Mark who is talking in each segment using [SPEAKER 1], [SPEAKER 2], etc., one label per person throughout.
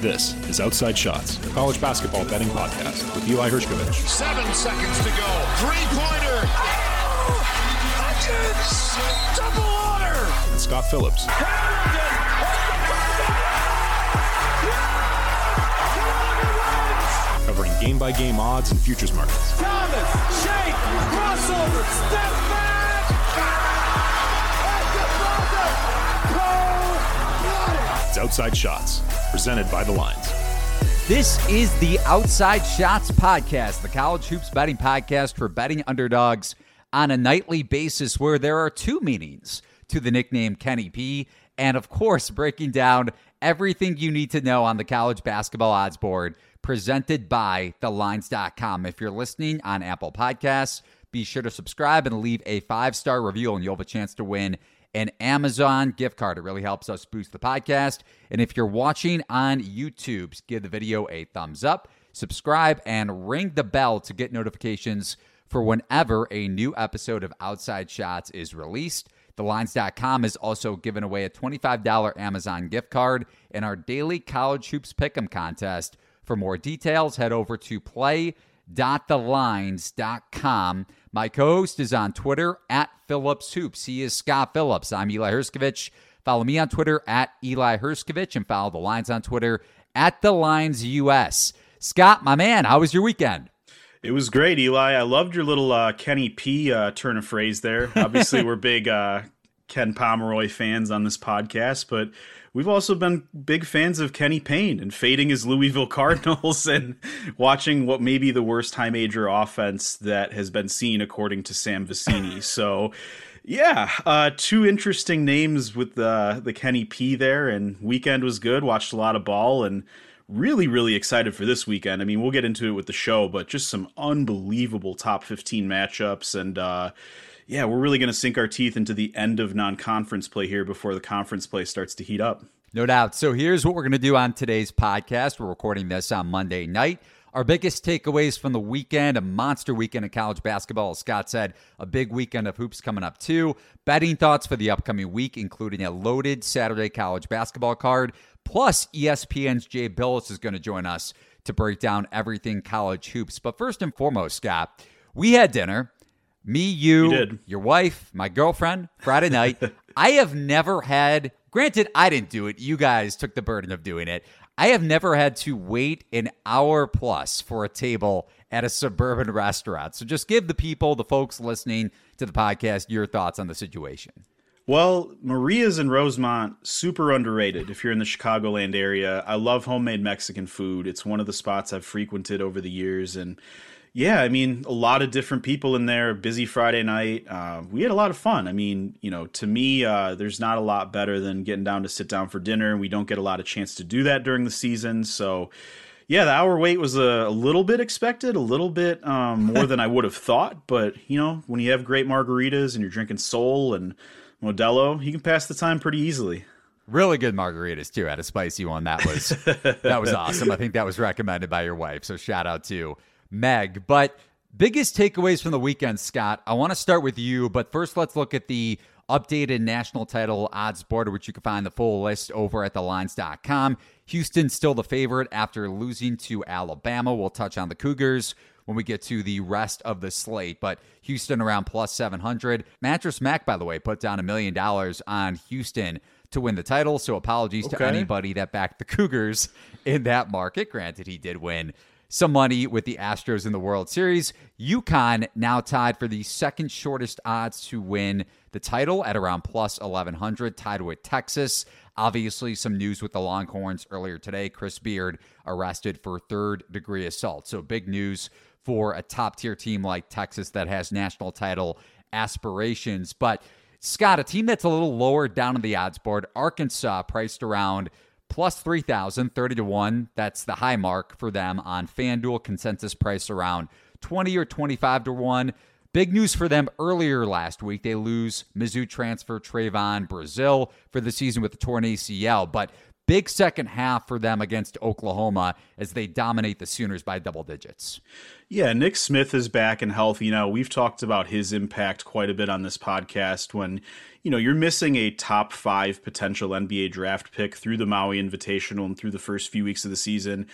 [SPEAKER 1] This is Outside Shots, a college basketball betting podcast with Eli Hershkovich.
[SPEAKER 2] Seven seconds to go. Three pointer. Oh! Hutchins! Double order!
[SPEAKER 1] And Scott Phillips. Covering game by game odds and futures markets.
[SPEAKER 3] Thomas, shake, crossover, step back.
[SPEAKER 1] It's Outside Shots, presented by The Lines.
[SPEAKER 4] This is the Outside Shots Podcast, the college hoops betting podcast for betting underdogs on a nightly basis where there are two meanings to the nickname Kenny P. And of course, breaking down everything you need to know on the college basketball odds board presented by thelines.com. If you're listening on Apple Podcasts, be sure to subscribe and leave a five star review, and you'll have a chance to win an Amazon gift card. It really helps us boost the podcast. And if you're watching on YouTube, give the video a thumbs up, subscribe, and ring the bell to get notifications for whenever a new episode of Outside Shots is released. TheLines.com is also giving away a $25 Amazon gift card in our daily college hoops pick'em contest. For more details, head over to play.thelines.com. My co-host is on Twitter at Phillips Hoops. He is Scott Phillips. I'm Eli Hershkovich. Follow me on Twitter at Eli Hershkovich and follow the lines on Twitter at the Lines US. Scott, my man, how was your weekend?
[SPEAKER 5] It was great, Eli. I loved your little uh, Kenny P uh, turn of phrase there. Obviously, we're big uh, Ken Pomeroy fans on this podcast, but we've also been big fans of Kenny Payne and fading his Louisville Cardinals and watching what may be the worst high major offense that has been seen, according to Sam Vecenie. so, yeah, uh, two interesting names with the the Kenny P there, and weekend was good. Watched a lot of ball and really, really excited for this weekend. I mean, we'll get into it with the show, but just some unbelievable top 15 matchups. And uh, yeah, we're really going to sink our teeth into the end of non conference play here before the conference play starts to heat up.
[SPEAKER 4] No doubt. So here's what we're going to do on today's podcast. We're recording this on Monday night. Our biggest takeaways from the weekend, a monster weekend of college basketball. As Scott said, a big weekend of hoops coming up too. Betting thoughts for the upcoming week, including a loaded Saturday college basketball card. Plus, ESPN's Jay Bilas is going to join us to break down everything college hoops. But first and foremost, Scott, we had dinner. Me, you,
[SPEAKER 5] you
[SPEAKER 4] your wife, my girlfriend, Friday night. I have never had, granted, I didn't do it. You guys took the burden of doing it. I have never had to wait an hour plus for a table at a suburban restaurant. So just give the people, the folks listening to the podcast, your thoughts on the situation.
[SPEAKER 5] Well, Maria's in Rosemont, super underrated if you're in the Chicagoland area. I love homemade Mexican food. It's one of the spots I've frequented over the years. And yeah, I mean, a lot of different people in there. Busy Friday night. Uh, we had a lot of fun. I mean, you know, to me, uh, there's not a lot better than getting down to sit down for dinner. And we don't get a lot of chance to do that during the season. So, yeah, the hour wait was a, a little bit expected, a little bit um, more than I would have thought. But, you know, when you have great margaritas and you're drinking Sol and Modelo, you can pass the time pretty easily.
[SPEAKER 4] Really good margaritas too. Had a spicy one that was that was awesome. I think that was recommended by your wife. So shout out to Meg. But biggest takeaways from the weekend, Scott. I want to start with you, but first let's look at the updated national title odds board, which you can find the full list over at thelines.com. Houston still the favorite after losing to Alabama. We'll touch on the Cougars when we get to the rest of the slate. But Houston around plus 700. Mattress Mac, by the way, put down a million dollars on Houston to win the title. So apologies
[SPEAKER 5] Okay.
[SPEAKER 4] to anybody that backed the Cougars in that market. Granted, he did win some money with the Astros in the World Series. UConn now tied for the second shortest odds to win the title at around plus 1100, tied with Texas. Obviously, some news with the Longhorns earlier today. Chris Beard arrested for third degree assault. So, big news for a top tier team like Texas that has national title aspirations. But, Scott, a team that's a little lower down on the odds board, Arkansas priced around plus 3,000, 30 to 1. That's the high mark for them on FanDuel consensus price around 20 or 25 to 1. Big news for them earlier last week. They lose Mizzou transfer Trevon Brazile for the season with the torn ACL. But big second half for them against Oklahoma as they dominate the Sooners by double digits.
[SPEAKER 5] Yeah, Nick Smith is back and healthy now. We've talked about his impact quite a bit on this podcast when, you know, you're missing a top five potential NBA draft pick through the Maui Invitational and through the first few weeks of the season.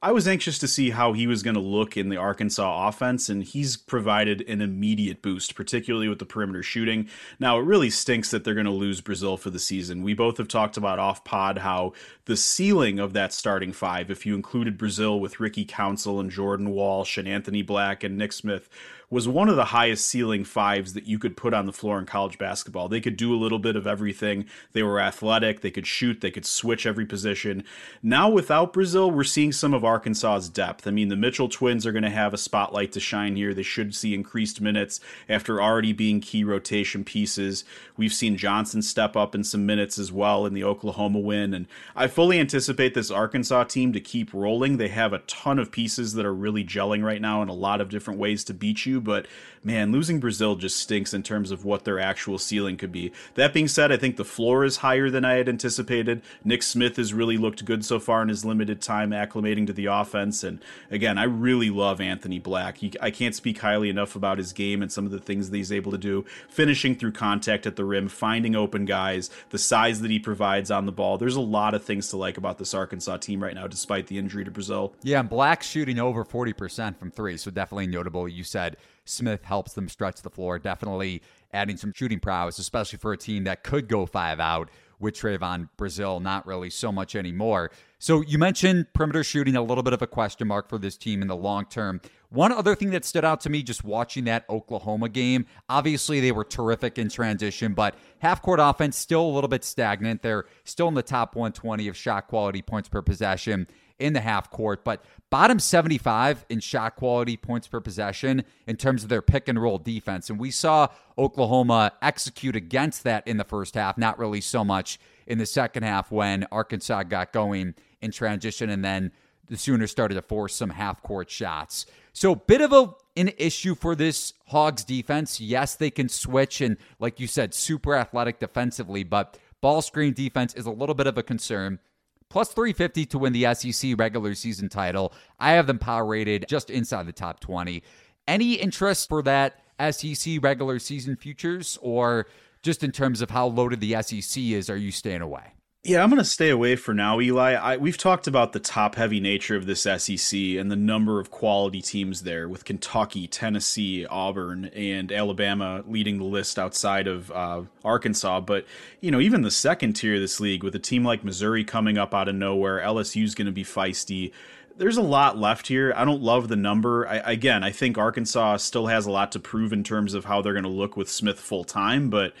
[SPEAKER 5] I was anxious to see how he was going to look in the Arkansas offense, and he's provided an immediate boost, particularly with the perimeter shooting. Now, it really stinks that they're going to lose Brazile for the season. We both have talked about off pod how the ceiling of that starting five, if you included Brazile with Ricky Council and Jordan Walsh and Anthony Black and Nick Smith, was one of the highest ceiling fives that you could put on the floor in college basketball. They could do a little bit of everything. They were athletic, they could shoot, they could switch every position. Now, without Brazile, we're seeing some of Arkansas's depth. I mean, the Mitchell twins are going to have a spotlight to shine here. They should see increased minutes after already being key rotation pieces. We've seen Johnson step up in some minutes as well in the Oklahoma win. And I fully anticipate this Arkansas team to keep rolling. They have a ton of pieces that are really gelling right now in a lot of different ways to beat you but man, losing Brazile just stinks in terms of what their actual ceiling could be. That being said, I think the floor is higher than I had anticipated. Nick Smith has really looked good so far in his limited time acclimating to the offense. And again, I really love Anthony Black. He, I can't speak highly enough about his game and some of the things that he's able to do, finishing through contact at the rim, finding open guys, the size that he provides on the ball. There's a lot of things to like about this Arkansas team right now, despite the injury to Brazile.
[SPEAKER 4] Yeah, and Black shooting over 40% from three. So definitely notable. You said Smith helps them stretch the floor, definitely adding some shooting prowess, especially for a team that could go five out with Trevon Brazile, not really so much anymore. So you mentioned perimeter shooting, a little bit of a question mark for this team in the long term. One other thing that stood out to me just watching that Oklahoma game, obviously they were terrific in transition, but half court offense still a little bit stagnant. They're still in the top 120 of shot quality points per possession in the half court, but bottom 75 in shot quality points per possession in terms of their pick and roll defense. And we saw Oklahoma execute against that in the first half, not really so much in the second half when Arkansas got going in transition and then the Sooners started to force some half court shots. So, bit of a an issue for this Hogs defense. Yes, they can switch and, like you said, super athletic defensively, but ball screen defense is a little bit of a concern plus 350 to win the SEC regular season title. I have them power rated just inside the top 20. Any interest for that SEC regular season futures or just in terms of how loaded the SEC is, are you staying away?
[SPEAKER 5] Yeah, I'm going to stay away for now, Eli. I, we've talked about the top heavy nature of this SEC and the number of quality teams there, with Kentucky, Tennessee, Auburn, and Alabama leading the list outside of uh, Arkansas. But, you know, even the second tier of this league, with a team like Missouri coming up out of nowhere, LSU's going to be feisty there's a lot left here. I don't love the number. I, again, I think Arkansas still has a lot to prove in terms of how they're going to look with Smith full time, but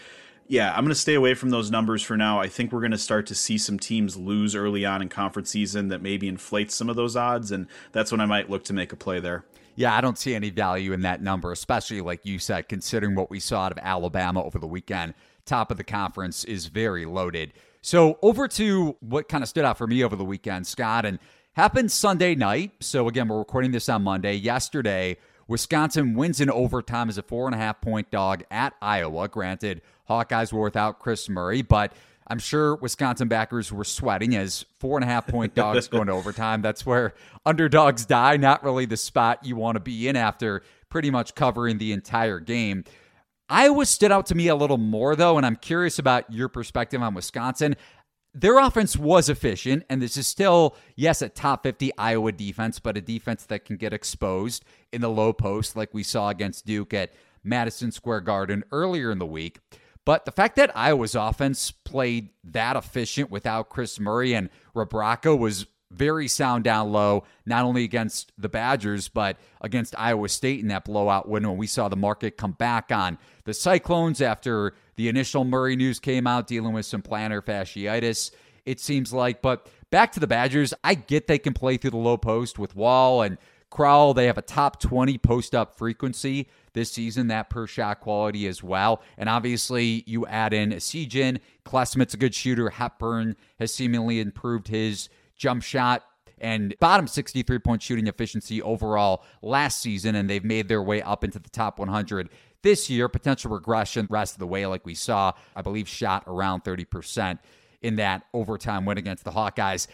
[SPEAKER 5] yeah, I'm going to stay away from those numbers for now. I think we're going to start to see some teams lose early on in conference season that maybe inflates some of those odds, and that's when I might look to make a play there.
[SPEAKER 4] Yeah, I don't see any value in that number, especially like you said, considering what we saw out of Alabama over the weekend. Top of the conference is very loaded. So, over to what kind of stood out for me over the weekend, Scott, and happened Sunday night. So, again, we're recording this on Monday. Yesterday, Wisconsin wins in overtime as a four and a half point dog at Iowa. Granted, Hawkeyes were without Chris Murray, but I'm sure Wisconsin backers were sweating as four and a half point dogs going to overtime. That's where underdogs die, not really the spot you want to be in after pretty much covering the entire game. Iowa stood out to me a little more, though, and I'm curious about your perspective on Wisconsin. Their offense was efficient, and this is still, yes, a top 50 Iowa defense, but a defense that can get exposed in the low post, like we saw against Duke at Madison Square Garden earlier in the week. But the fact that Iowa's offense played that efficient without Chris Murray and Rebraca was very sound down low, not only against the Badgers, but against Iowa State in that blowout win when we saw the market come back on the Cyclones after the initial Murray news came out dealing with some plantar fasciitis, it seems like. But back to the Badgers, I get they can play through the low post with Wahl and Crowl. They have a top 20 post up frequency this season, that per shot quality as well. And obviously, you add in Essegian. Klesmit's a good shooter. Hepburn has seemingly improved his jump shot and bottom 63 point shooting efficiency overall last season, and they've made their way up into the top 100 this year. Potential regression rest of the way, like we saw, I believe, shot around 30%. in that overtime win against the Hawkeyes.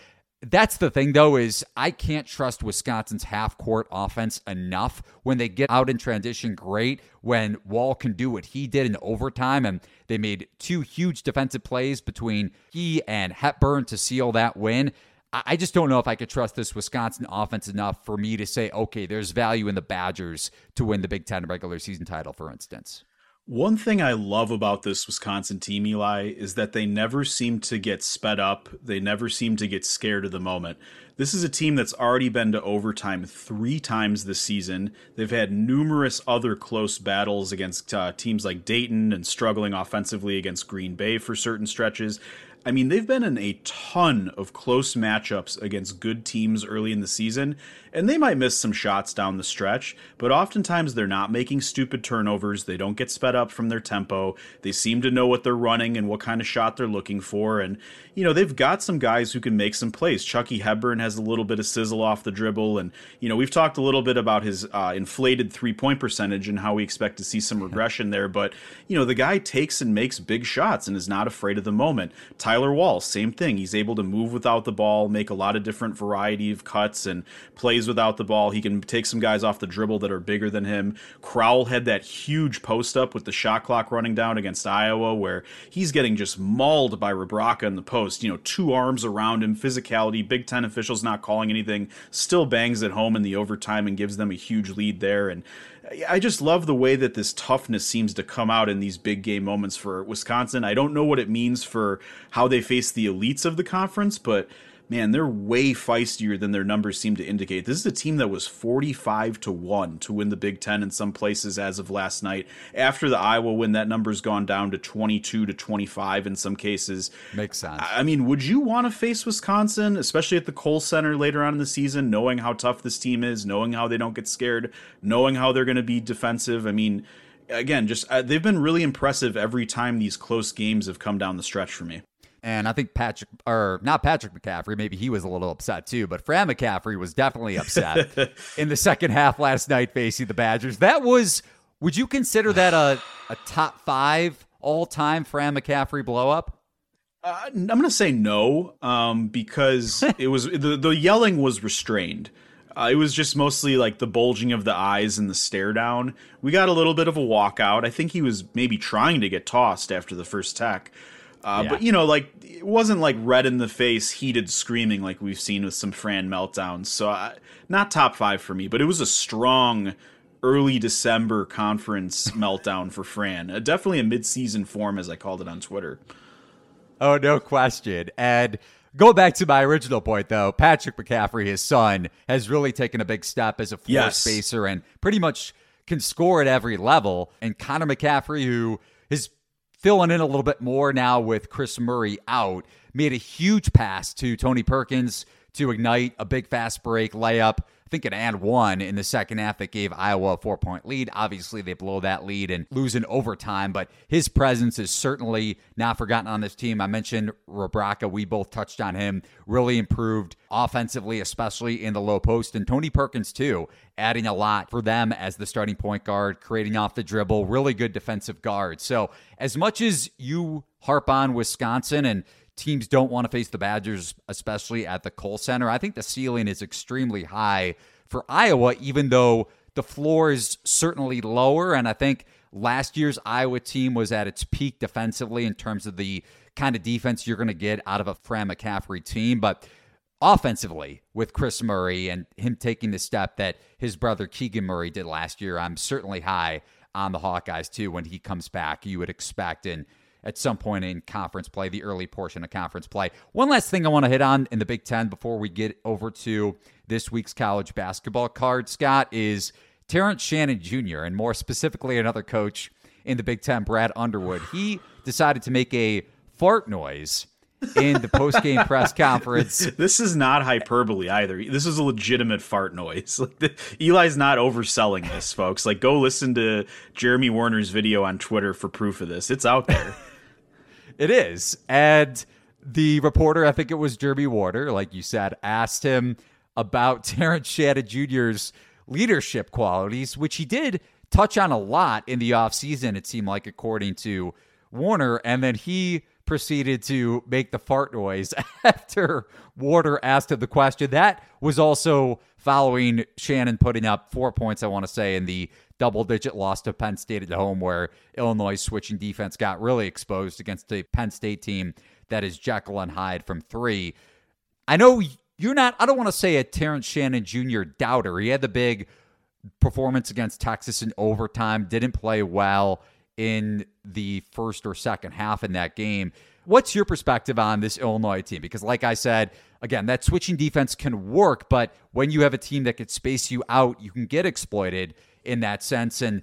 [SPEAKER 4] That's the thing, though, is I can't trust Wisconsin's half court offense enough. When they get out in transition, great. When Wahl can do what he did in overtime, and they made two huge defensive plays between he and Hepburn to seal that win. I just don't know if I could trust this Wisconsin offense enough for me to say, okay, there's value in the Badgers to win the Big Ten regular season title, for instance.
[SPEAKER 5] One thing I love about this Wisconsin team, Eli, is that they never seem to get sped up. They never seem to get scared of the moment. This is a team that's already been to overtime three times this season. They've had numerous other close battles against uh, teams like Dayton and struggling offensively against Green Bay for certain stretches. I mean, they've been in a ton of close matchups against good teams early in the season, and they might miss some shots down the stretch, but oftentimes they're not making stupid turnovers. They don't get sped up from their tempo. They seem to know what they're running and what kind of shot they're looking for. And, you know, they've got some guys who can make some plays. Chucky Hepburn has a little bit of sizzle off the dribble. And, you know, we've talked a little bit about his uh, inflated three point percentage and how we expect to see some regression there. But, you know, the guy takes and makes big shots and is not afraid of the moment. Tyler Wahl, same thing. He's able to move without the ball, make a lot of different variety of cuts and plays without the ball. He can take some guys off the dribble that are bigger than him. Crowl had that huge post up with the shot clock running down against Iowa where he's getting just mauled by Rebraca in the post. You know, two arms around him, physicality, Big Ten officials not calling anything, still bangs it home in the overtime and gives them a huge lead there. And I just love the way that this toughness seems to come out in these big game moments for Wisconsin. I don't know what it means for how they face the elites of the conference, but man, they're way feistier than their numbers seem to indicate. This is a team that was 45 to 1 to win the Big 10 in some places as of last night. After the Iowa win, that number's gone down to 22 to 25 in some cases.
[SPEAKER 4] Makes sense.
[SPEAKER 5] I mean, would you want to face Wisconsin, especially at the Kohl Center later on in the season, knowing how tough this team is, knowing how they don't get scared, knowing how they're going to be defensive? I mean, again, just uh, they've been really impressive every time these close games have come down the stretch for me.
[SPEAKER 4] And I think Patrick, or not Patrick McCaffrey, maybe he was a little upset too, but Fran McCaffrey was definitely upset in the second half last night facing the Badgers. That was, would you consider that a, a top five all time Fran McCaffrey blow up?
[SPEAKER 5] Uh, I'm going to say no um, because it was the, the yelling was restrained. Uh, it was just mostly like the bulging of the eyes and the stare down. We got a little bit of a walkout. I think he was maybe trying to get tossed after the first tech. Uh, yeah. But you know, like it wasn't like red in the face, heated screaming like we've seen with some Fran meltdowns. So uh, not top five for me, but it was a strong early December conference meltdown for Fran. Uh, definitely a mid-season form, as I called it on Twitter.
[SPEAKER 4] Oh, no question. And go back to my original point, though. Patrick McCaffrey, his son, has really taken a big step as a floor yes. spacer and pretty much can score at every level. And Connor McCaffrey, who filling in a little bit more now with Chris Murray out, made a huge pass to Tony Perkins to ignite a big fast break layup I think an and one in the second half that gave Iowa a four point lead. Obviously, they blow that lead and lose in overtime, but his presence is certainly not forgotten on this team. I mentioned Rebraca. We both touched on him. Really improved offensively, especially in the low post. And Tony Perkins, too, adding a lot for them as the starting point guard, creating off the dribble, really good defensive guard. So, as much as you harp on Wisconsin and teams don't want to face the Badgers, especially at the Kohl Center. I think the ceiling is extremely high for Iowa, even though the floor is certainly lower. And I think last year's Iowa team was at its peak defensively in terms of the kind of defense you're going to get out of a Fran McCaffrey team. But offensively, with Chris Murray and him taking the step that his brother Keegan Murray did last year, I'm certainly high on the Hawkeyes too when he comes back. You would expect. And at some point in conference play, the early portion of conference play. One last thing I want to hit on in the Big Ten before we get over to this week's college basketball card, Scott, is Terrence Shannon Jr., and more specifically, another coach in the Big Ten, Brad Underwood. He decided to make a fart noise in the post-game press conference.
[SPEAKER 5] This is not hyperbole either. This is a legitimate fart noise. Like the, Eli's not overselling this, folks. Like go listen to Jeremy Werner's video on Twitter for proof of this. It's out there.
[SPEAKER 4] It is. And the reporter, I think it was Jeremy Werner, like you said, asked him about Terrence Shannon Jr.'s leadership qualities, which he did touch on a lot in the offseason, it seemed like, according to Werner. And then he proceeded to make the fart noise after Warder asked him the question. That was also following Shannon putting up four points, I want to say, in the double digit loss to Penn State at home, where Illinois' switching defense got really exposed against a Penn State team that is Jekyll and Hyde from three. I know you're not, I don't want to say a Terrence Shannon Jr. doubter. He had the big performance against Texas in overtime, didn't play well in the first or second half in that game. What's your perspective on this Illinois team? Because, like I said, again, that switching defense can work, but when you have a team that can space you out, you can get exploited in that sense. And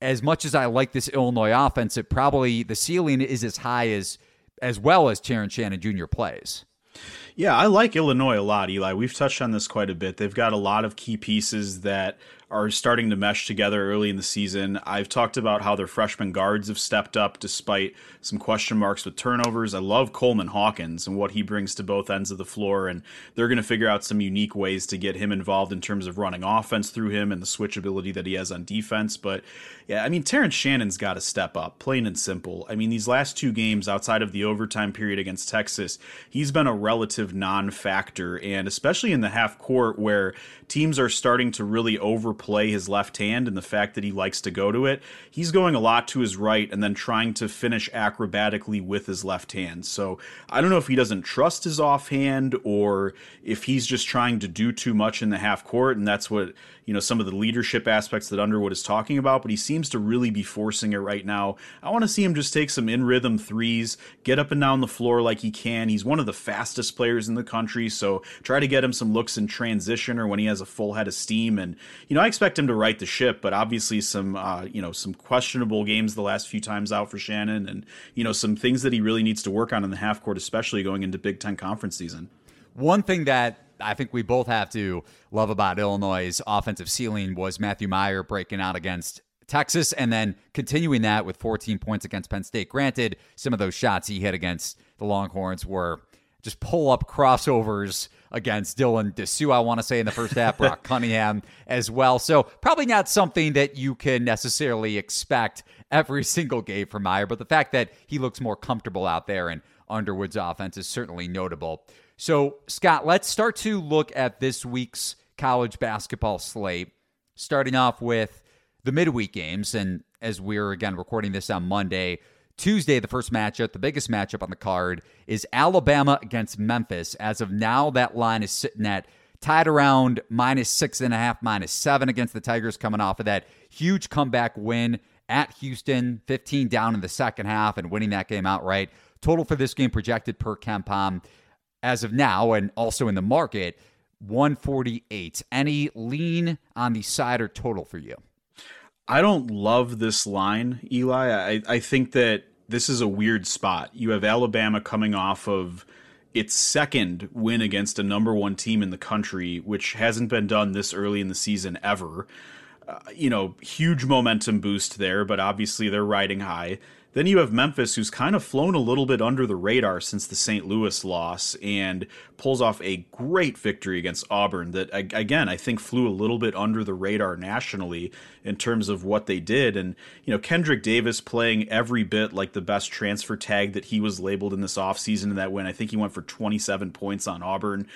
[SPEAKER 4] as much as I like this Illinois offense, it probably the ceiling is as high as as well as Terrence Shannon Jr. plays.
[SPEAKER 5] Yeah, I like Illinois a lot, Eli. We've touched on this quite a bit. They've got a lot of key pieces that are starting to mesh together early in the season. I've talked about how their freshman guards have stepped up despite some question marks with turnovers. I love Coleman Hawkins and what he brings to both ends of the floor, and they're going to figure out some unique ways to get him involved in terms of running offense through him and the switchability that he has on defense. But yeah, I mean, Terrence Shannon's got to step up, plain and simple. I mean, these last two games outside of the overtime period against Texas, he's been a relative non factor, and especially in the half court where teams are starting to really over play his left hand and the fact that he likes to go to it, he's going a lot to his right and then trying to finish acrobatically with his left hand. So I don't know if he doesn't trust his offhand or if he's just trying to do too much in the half court, and that's what you know some of the leadership aspects that Underwood is talking about. But he seems to really be forcing it right now. I want to see him just take some in rhythm threes, get up and down the floor like he can. He's one of the fastest players in the country, so try to get him some looks in transition or when he has a full head of steam. And you know I expect him to right the ship, but obviously some uh, you know some questionable games the last few times out for Shannon, and you know some things that he really needs to work on in the half court, especially going into Big Ten conference season.
[SPEAKER 4] One thing that I think we both have to love about Illinois' offensive ceiling was Matthew Mayer breaking out against Texas and then continuing that with 14 points against Penn State. Granted, some of those shots he hit against the Longhorns were just pull up crossovers against Dylan Disu, I want to say, in the first half, Brock Cunningham as well. So, probably not something that you can necessarily expect every single game from Meyer, but the fact that he looks more comfortable out there and Underwood's offense is certainly notable. So, Scott, let's start to look at this week's college basketball slate, starting off with the midweek games. And as we're again recording this on Monday, Tuesday, the first matchup, the biggest matchup on the card is Alabama against Memphis. As of now, that line is sitting at tied around minus six and a half, minus seven against the Tigers, coming off of that huge comeback win at Houston, 15 down in the second half and winning that game outright. Total for this game projected per KenPom as of now and also in the market 148 any lean on the side or total for you?
[SPEAKER 5] I don't love this line eli. I, I think that this is a weird spot. You have alabama coming off of its second win against a number one team in the country which hasn't been done this early in the season ever. Uh, you know huge momentum boost there but obviously they're riding high then you have Memphis, who's kind of flown a little bit under the radar since the St. Louis loss and pulls off a great victory against Auburn that, again, I think flew a little bit under the radar nationally in terms of what they did. And, you know, Kendrick Davis playing every bit like the best transfer tag that he was labeled in this offseason in that win. I think he went for 27 points on Auburn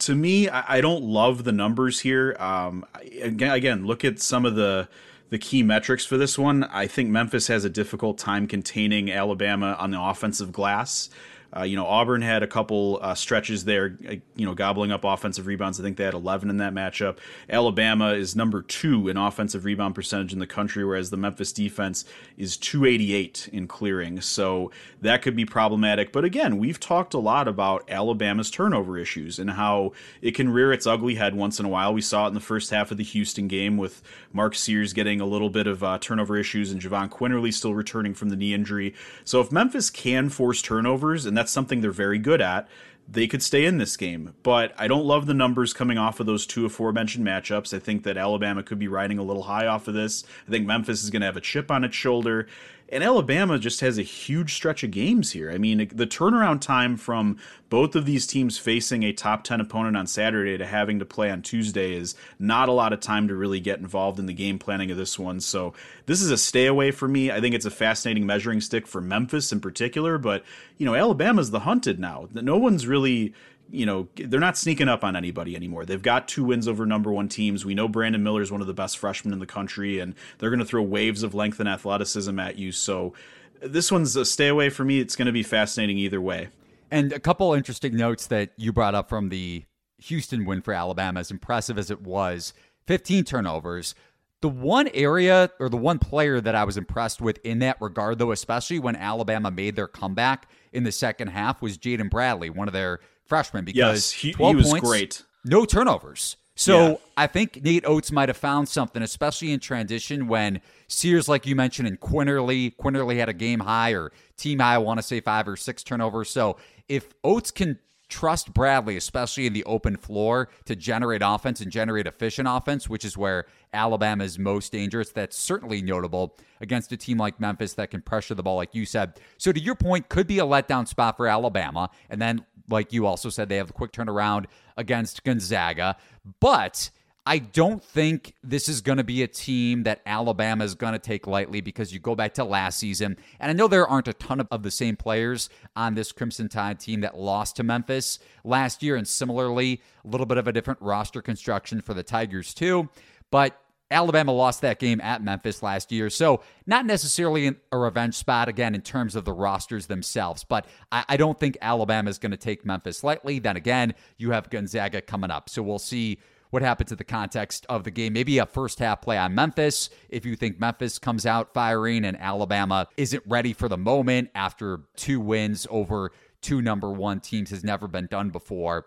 [SPEAKER 5] to me, I, don't love the numbers here. Um, again, again, look at some of the the key metrics for this one. I think Memphis has a difficult time containing Alabama on the offensive glass. Uh, you know, Auburn had a couple uh, stretches there, uh, you know, gobbling up offensive rebounds. I think they had 11 in that matchup. Alabama is number two in offensive rebound percentage in the country, whereas the Memphis defense is 288 in clearing. So that could be problematic. But again, we've talked a lot about Alabama's turnover issues and how it can rear its ugly head once in a while. We saw it in the first half of the Houston game with Mark Sears getting a little bit of uh, turnover issues and Jahvon Quinerly still returning from the knee injury. So if Memphis can force turnovers, and that's something they're very good at, they could stay in this game. But I don't love the numbers coming off of those two aforementioned matchups. I think that Alabama could be riding a little high off of this. I think Memphis is going to have a chip on its shoulder. And Alabama just has a huge stretch of games here. I mean, the turnaround time from both of these teams facing a top 10 opponent on Saturday to having to play on Tuesday is not a lot of time to really get involved in the game planning of this one. So, this is a stay away for me. I think it's a fascinating measuring stick for Memphis in particular, but, you know, Alabama's the hunted now. No one's really you know, they're not sneaking up on anybody anymore. They've got two wins over number one teams. We know Brandon Miller is one of the best freshmen in the country, and they're going to throw waves of length and athleticism at you. So this one's a stay away for me. It's going to be fascinating either way.
[SPEAKER 4] And a couple interesting notes that you brought up from the Houston win for Alabama, as impressive as it was 15 turnovers. The one area or the one player that I was impressed with in that regard, though, especially when Alabama made their comeback in the second half, was Jaden Bradley, one of their freshman because
[SPEAKER 5] yes, he, 12 he was
[SPEAKER 4] points,
[SPEAKER 5] great.
[SPEAKER 4] No turnovers. So yeah. I think Nate Oats might have found something, especially in transition when Sears, like you mentioned, and Quinerly, Quinerly had a game high or team high, I want to say five or six turnovers. So if Oats can trust Bradley, especially in the open floor, to generate offense and generate efficient offense, which is where Alabama is most dangerous. That's certainly notable against a team like Memphis that can pressure the ball, like you said. So, to your point, could be a letdown spot for Alabama. And then like you also said, they have the quick turnaround against Gonzaga. But I don't think this is going to be a team that Alabama is going to take lightly because you go back to last season. And I know there aren't a ton of, of the same players on this Crimson Tide team that lost to Memphis last year. And similarly, a little bit of a different roster construction for the Tigers, too. But Alabama lost that game at Memphis last year. So, not necessarily a revenge spot again in terms of the rosters themselves, but I, I don't think Alabama is going to take Memphis lightly. Then again, you have Gonzaga coming up. So, we'll see what happens in the context of the game. Maybe a first half play on Memphis if you think Memphis comes out firing and Alabama isn't ready for the moment after two wins over two number one teams has never been done before.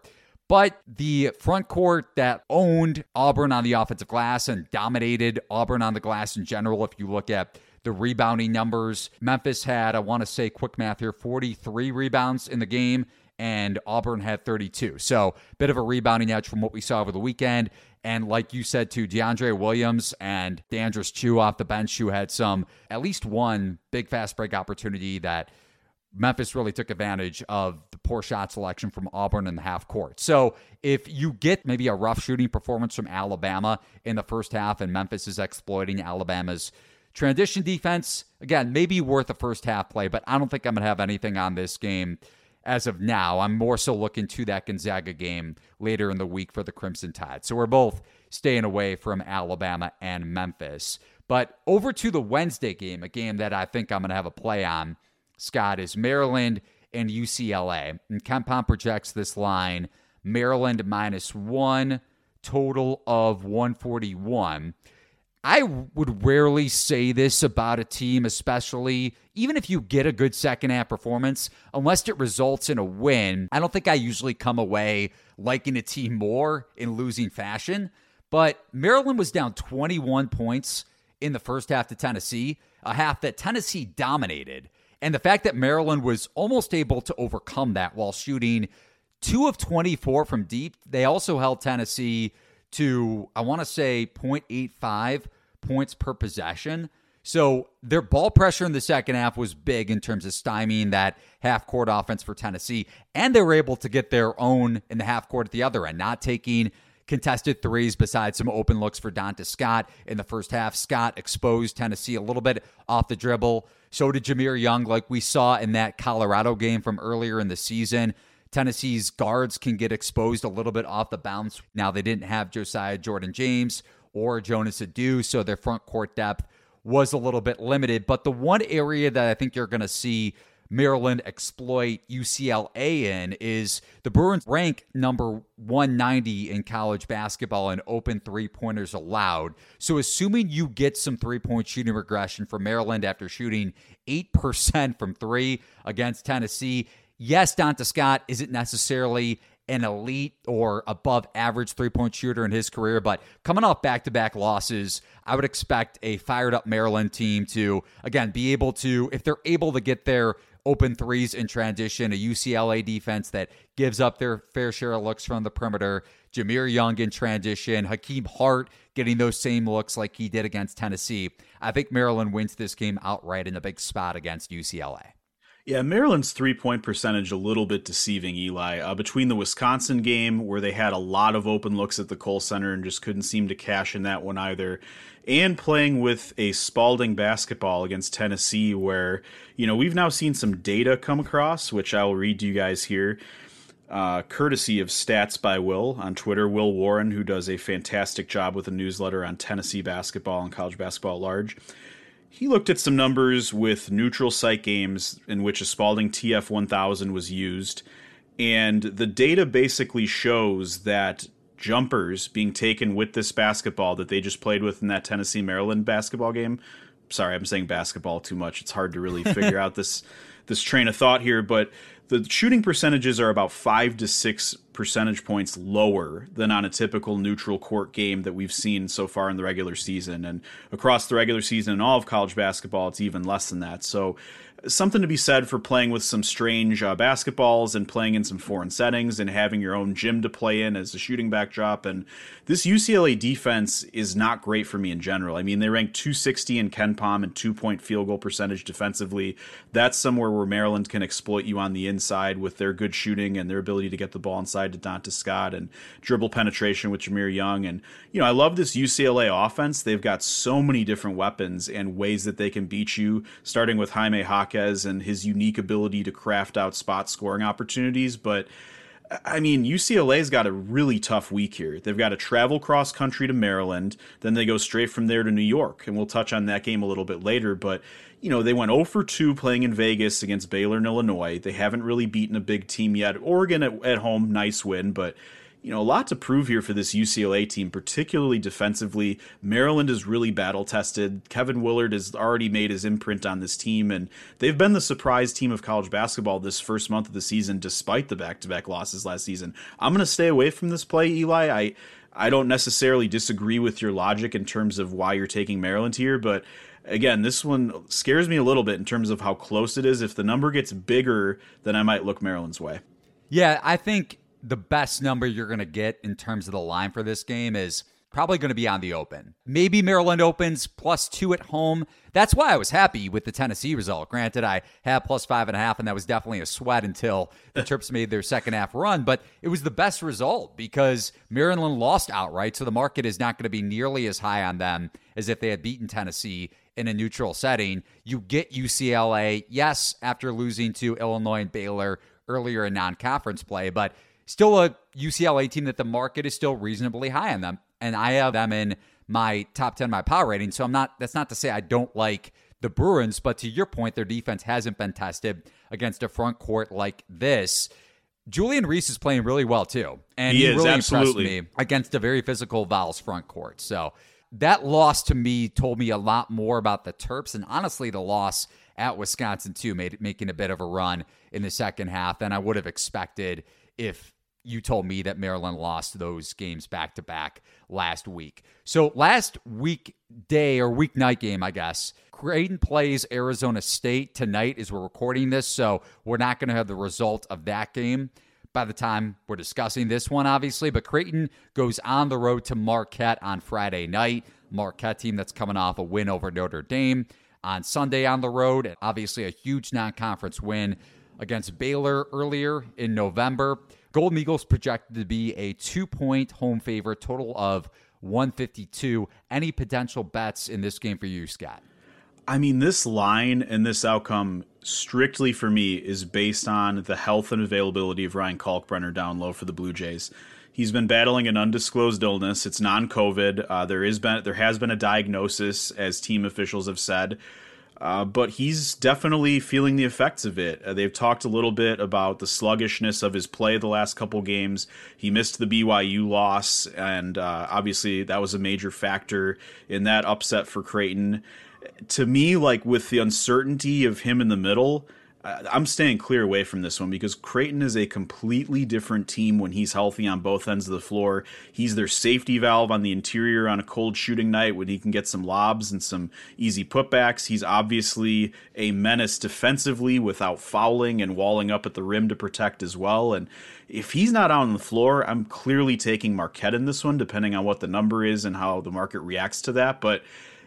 [SPEAKER 4] But the front court that owned Auburn on the offensive glass and dominated Auburn on the glass in general, if you look at the rebounding numbers, Memphis had, I want to say quick math here, 43 rebounds in the game, and Auburn had 32. So, bit of a rebounding edge from what we saw over the weekend. And like you said, to DeAndre Williams and D'Andres Chu off the bench, who had some, at least one big fast break opportunity that Memphis really took advantage of the poor shot selection from Auburn in the half court. So if you get maybe a rough shooting performance from Alabama in the first half and Memphis is exploiting Alabama's transition defense, again, maybe worth a first half play, but I don't think I'm going to have anything on this game as of now. I'm more so looking to that Gonzaga game later in the week for the Crimson Tide. So we're both staying away from Alabama and Memphis. But over to the Wednesday game, a game that I think I'm going to have a play on. Scott, is Maryland and UCLA. And KenPom projects this line Maryland minus one, total of 141. I would rarely say this about a team, especially even if you get a good second half performance, unless it results in a win. I don't think I usually come away liking a team more in losing fashion. But Maryland was down 21 points in the first half to Tennessee, a half that Tennessee dominated. And the fact that Maryland was almost able to overcome that while shooting two of 24 from deep, they also held Tennessee to, I want to say, 0.85 points per possession. So their ball pressure in the second half was big in terms of stymieing that half court offense for Tennessee. And they were able to get their own in the half court at the other end, not taking contested threes besides some open looks for Donta Scott in the first half. Scott exposed Tennessee a little bit off the dribble. So did Jahmir Young, like we saw in that Colorado game from earlier in the season. Tennessee's guards can get exposed a little bit off the bounce. Now, they didn't have Josiah Jordan James or Jonas Aidoo, so their front court depth was a little bit limited. But the one area that I think you're going to see Maryland exploit UCLA in is the Bruins rank number 190 in college basketball in open three pointers allowed. So, assuming you get some three point shooting regression for Maryland after shooting 8% from three against Tennessee, yes, Donta Scott isn't necessarily an elite or above average three point shooter in his career, but coming off back to back losses, I would expect a fired up Maryland team to, again, be able to, if they're able to get their open threes in transition, a UCLA defense that gives up their fair share of looks from the perimeter. Jahmir Young in transition, Hakim Hart getting those same looks like he did against Tennessee. I think Maryland wins this game outright in a big spot against UCLA.
[SPEAKER 5] Yeah, Maryland's three point percentage a little bit deceiving, Eli. Uh, between the Wisconsin game, where they had a lot of open looks at the Kohl Center and just couldn't seem to cash in that one either, and playing with a Spalding basketball against Tennessee, where, you know, we've now seen some data come across, which I will read to you guys here. Uh, courtesy of Stats by Will on Twitter, Will Warren, who does a fantastic job with a newsletter on Tennessee basketball and college basketball at large he looked at some numbers with neutral site games in which a Spalding TF 1000 was used, and the data basically shows that jumpers being taken with this basketball that they just played with in that Tennessee Maryland basketball game. Sorry, I'm saying basketball too much. It's hard to really figure out this this train of thought here, but the shooting percentages are about five to six percentage points lower than on a typical neutral court game that we've seen so far in the regular season. And across the regular season in all of college basketball, it's even less than that. So something to be said for playing with some strange uh, basketballs and playing in some foreign settings and having your own gym to play in as a shooting backdrop. And this UCLA defense is not great for me in general. I mean, they rank 260 in KenPom and two point field goal percentage defensively. That's somewhere where Maryland can exploit you on the inside with their good shooting and their ability to get the ball inside to Donta Scott and dribble penetration with Jahmir Young. And, you know, I love this UCLA offense. They've got so many different weapons and ways that they can beat you, starting with Jaime Hawk And his unique ability to craft out spot scoring opportunities. But I mean, UCLA's got a really tough week here. They've got to travel cross country to Maryland, then they go straight from there to New York, and we'll touch on that game a little bit later. But you know, they went 0 for 2 playing in Vegas against Baylor and Illinois. They haven't really beaten a big team yet. Oregon at, at home, nice win, but you know, a lot to prove here for this UCLA team, particularly defensively. Maryland is really battle tested. Kevin Willard has already made his imprint on this team, and they've been the surprise team of college basketball this first month of the season, despite the back to back losses last season. I'm going to stay away from this play, Eli. I. I don't necessarily disagree with your logic in terms of why you're taking Maryland here, but again, this one scares me a little bit in terms of how close it is. If the number gets bigger, then I might look Maryland's way.
[SPEAKER 4] Yeah, I think the best number you're going to get in terms of the line for this game is probably going to be on the open. Maybe Maryland opens plus two at home. That's why I was happy with the Tennessee result. Granted, I had plus five and a half, and that was definitely a sweat until the Terps made their second half run. But it was the best result because Maryland lost outright, so the market is not going to be nearly as high on them as if they had beaten Tennessee in a neutral setting. You get UCLA, yes, after losing to Illinois and Baylor earlier in non conference play, but still a UCLA team that the market is still reasonably high on them. And I have them in my top 10, my power rating. So I'm not, that's not to say I don't like the Bruins, but to your point, their defense hasn't been tested against a front court like this. Julian Reese is playing really well too. And he, he is, really absolutely. impressed me against a very physical Vols front court. So that loss to me told me a lot more about the Terps. And honestly, the loss at Wisconsin too made making a bit of a run in the second half than I would have expected if you told me that Maryland lost those games back to back last week. So last weekday or weeknight game, I guess, Creighton plays Arizona State tonight as we're recording this. So we're not going to have the result of that game by the time we're discussing this one, obviously. But Creighton goes on the road to Marquette on Friday night. Marquette team that's coming off a win over Notre Dame on Sunday on the road. And obviously a huge non conference win against Baylor earlier in November. Golden Eagles projected to be a two point home favorite, total of 152. Any potential bets in this game for you, Scott?
[SPEAKER 5] I mean, this line and this outcome, strictly for me, is based on the health and availability of Ryan Kalkbrenner down low for the Blue Jays. He's been battling an undisclosed illness. It's non-COVID. Uh, there is been there has been a diagnosis, as team officials have said. Uh, but he's definitely feeling the effects of it. Uh, they've talked a little bit about the sluggishness of his play the last couple games. He missed the BYU loss, and uh, obviously that was a major factor in that upset for Creighton. To me, like with the uncertainty of him in the middle, I'm staying clear away from this one because Creighton is a completely different team when he's healthy on both ends of the floor. He's their safety valve on the interior on a cold shooting night when he can get some lobs and some easy putbacks. He's obviously a menace defensively without fouling and walling up at the rim to protect as well. And if he's not on the floor, I'm clearly taking Marquette in this one, depending on what the number is and how the market reacts to that. But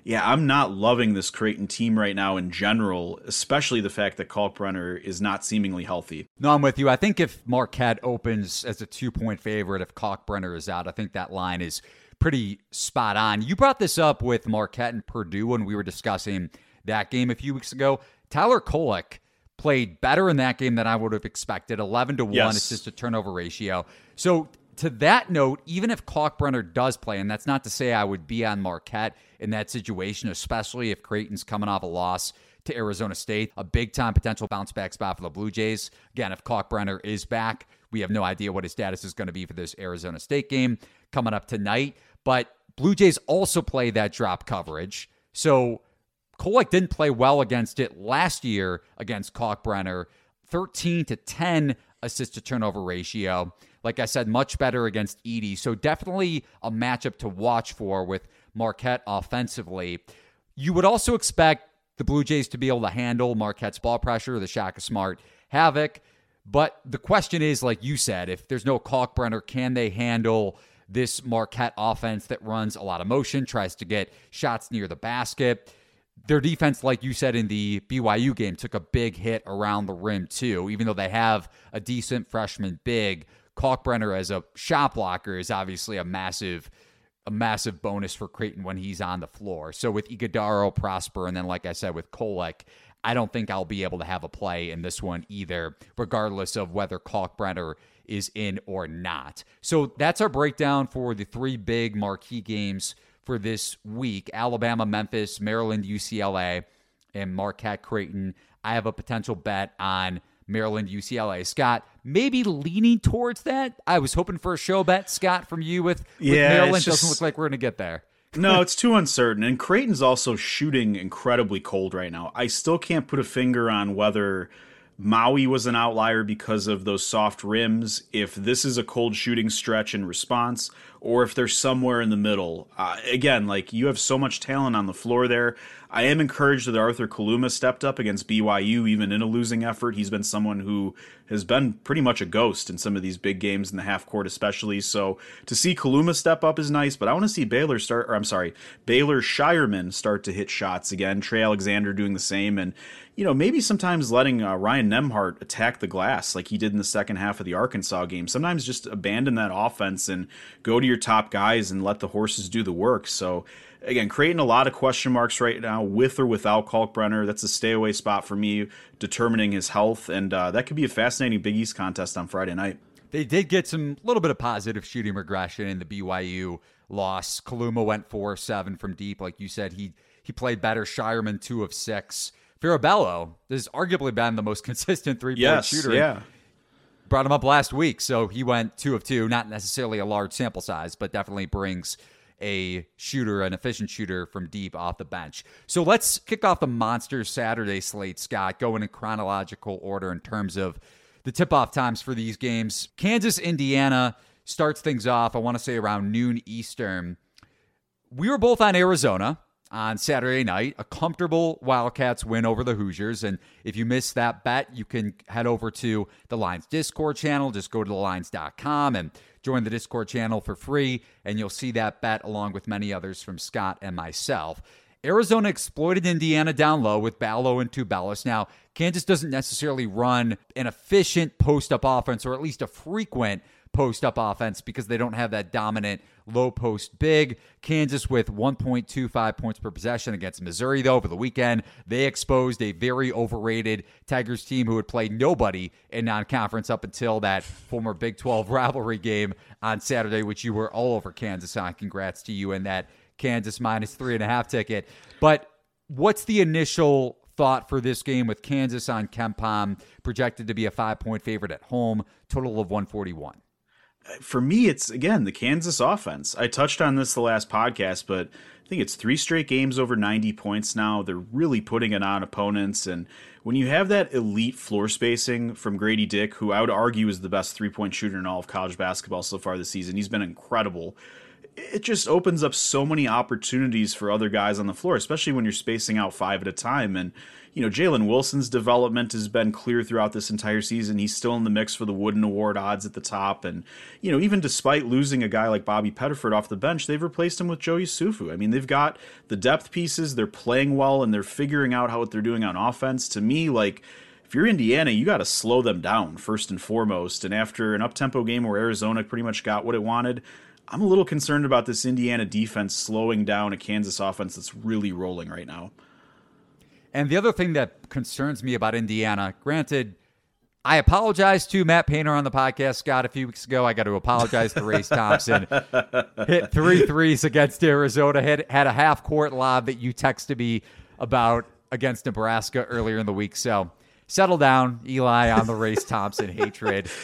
[SPEAKER 5] yeah, I'm not loving this Creighton team right now in general, especially the fact that Kalkbrenner is not seemingly healthy.
[SPEAKER 4] No, I'm with you. I think if Marquette opens as a two point favorite, if Kalkbrenner is out, I think that line is pretty spot on. You brought this up with Marquette and Purdue when we were discussing that game a few weeks ago. Tyler Kolek played better in that game than I would have expected 11 to 1
[SPEAKER 5] yes.
[SPEAKER 4] assist to turnover ratio. So, to that note, even if Kalkbrenner does play, and that's not to say I would be on Marquette in that situation, especially if Creighton's coming off a loss to Arizona State, a big time potential bounce back spot for the Blue Jays. Again, if Kalkbrenner is back, we have no idea what his status is going to be for this Arizona State game coming up tonight. But Blue Jays also play that drop coverage. So Kolek didn't play well against it last year against Kalkbrenner. 13 to 10 assist to turnover ratio. Like I said, much better against Edie. So definitely a matchup to watch for with Marquette offensively. You would also expect the Blue Jays to be able to handle Marquette's ball pressure, the Shaka Smart havoc. But the question is, like you said, if there's no Kalkbrenner, can they handle this Marquette offense that runs a lot of motion, tries to get shots near the basket? Their defense, like you said in the BYU game, took a big hit around the rim, too. Even though they have a decent freshman big, Kalkbrenner as a shot blocker is obviously a massive a massive bonus for Creighton when he's on the floor. So with Ighodaro, Prosper, and then like I said with Kolek, I don't think I'll be able to have a play in this one either, regardless of whether Kalkbrenner is in or not. So that's our breakdown for the three big marquee games for this week Alabama, Memphis, Maryland, UCLA, and Marquette Creighton. I have a potential bet on Maryland, UCLA. Scott, maybe leaning towards that. I was hoping for a show bet, Scott, from you with, with
[SPEAKER 5] yeah,
[SPEAKER 4] Maryland.
[SPEAKER 5] just,
[SPEAKER 4] Doesn't look like we're going to get there.
[SPEAKER 5] no, it's too uncertain. And Creighton's also shooting incredibly cold right now. I still can't put a finger on whether Maui was an outlier because of those soft rims, if this is a cold shooting stretch in response, or if they're somewhere in the middle. Uh, again, like you have so much talent on the floor there. I am encouraged that Arthur Kaluma stepped up against BYU, even in a losing effort. He's been someone who has been pretty much a ghost in some of these big games in the half court, especially. So to see Kaluma step up is nice, but I want to see Baylor start, or I'm sorry, Baylor Scheierman start to hit shots again. Trey Alexander doing the same, and you know maybe sometimes letting uh, Ryan Nembhard attack the glass like he did in the second half of the Arkansas game. Sometimes just abandon that offense and go to your top guys and let the horses do the work. So again, creating a lot of question marks right now with or without Kalkbrenner. That's a stay away spot for me, determining his health, and uh, that could be a fascinating Big East contest on Friday night.
[SPEAKER 4] They did get some little bit of positive shooting regression in the BYU loss. Kaluma went four seven from deep, like you said. He he played better. Scheierman two of six. Farabello has arguably been the most consistent three point
[SPEAKER 5] yes,
[SPEAKER 4] shooter.
[SPEAKER 5] Yeah.
[SPEAKER 4] Brought him up last week, so he went two of two. Not necessarily a large sample size, but definitely brings a shooter, an efficient shooter from deep off the bench. So let's kick off the Monster Saturday slate, Scott, going in chronological order in terms of the tip off times for these games. Kansas, Indiana starts things off, I want to say around noon Eastern. We were both on Arizona on Saturday night, a comfortable Wildcats win over the Hoosiers. And if you missed that bet, you can head over to the Lines Discord channel. Just go to thelines.com and join the Discord channel for free, and you'll see that bet along with many others from Scott and myself. Arizona exploited Indiana down low with Ballo and Tubelis. Now, Kansas doesn't necessarily run an efficient post up offense, or at least a frequent post up offense because they don't have that dominant low post big. Kansas with 1.25 points per possession against Missouri, though, over the weekend. They exposed a very overrated Tigers team who had played nobody in non conference up until that former Big 12 rivalry game on Saturday, which you were all over Kansas on. Congrats to you in that Kansas minus three and a half ticket. But what's the initial thought for this game with Kansas on KenPom projected to be a five point favorite at home, total of 141?
[SPEAKER 5] For me, it's again the Kansas offense. I touched on this the last podcast, but I think it's three straight games over 90 points now. They're really putting it on opponents. And when you have that elite floor spacing from Grady Dick, who I would argue is the best three point shooter in all of college basketball so far this season, he's been incredible. It just opens up so many opportunities for other guys on the floor, especially when you're spacing out five at a time. And you know, Jalen Wilson's development has been clear throughout this entire season. He's still in the mix for the Wooden Award odds at the top. And, you know, even despite losing a guy like Bobby Pettiford off the bench, they've replaced him with Joey Yesufu. I mean, they've got the depth pieces, they're playing well, and they're figuring out how what they're doing on offense. To me, like, if you're Indiana, you got to slow them down first and foremost. And after an up tempo game where Arizona pretty much got what it wanted, I'm a little concerned about this Indiana defense slowing down a Kansas offense that's really rolling right now.
[SPEAKER 4] And the other thing that concerns me about Indiana, granted, I apologize to Matt Painter on the podcast, Scott, a few weeks ago. I got to apologize to Race Thompson. Hit three threes against Arizona, had, had a half court lob that you texted me about against Nebraska earlier in the week. So settle down, Eli, on the Race Thompson hatred.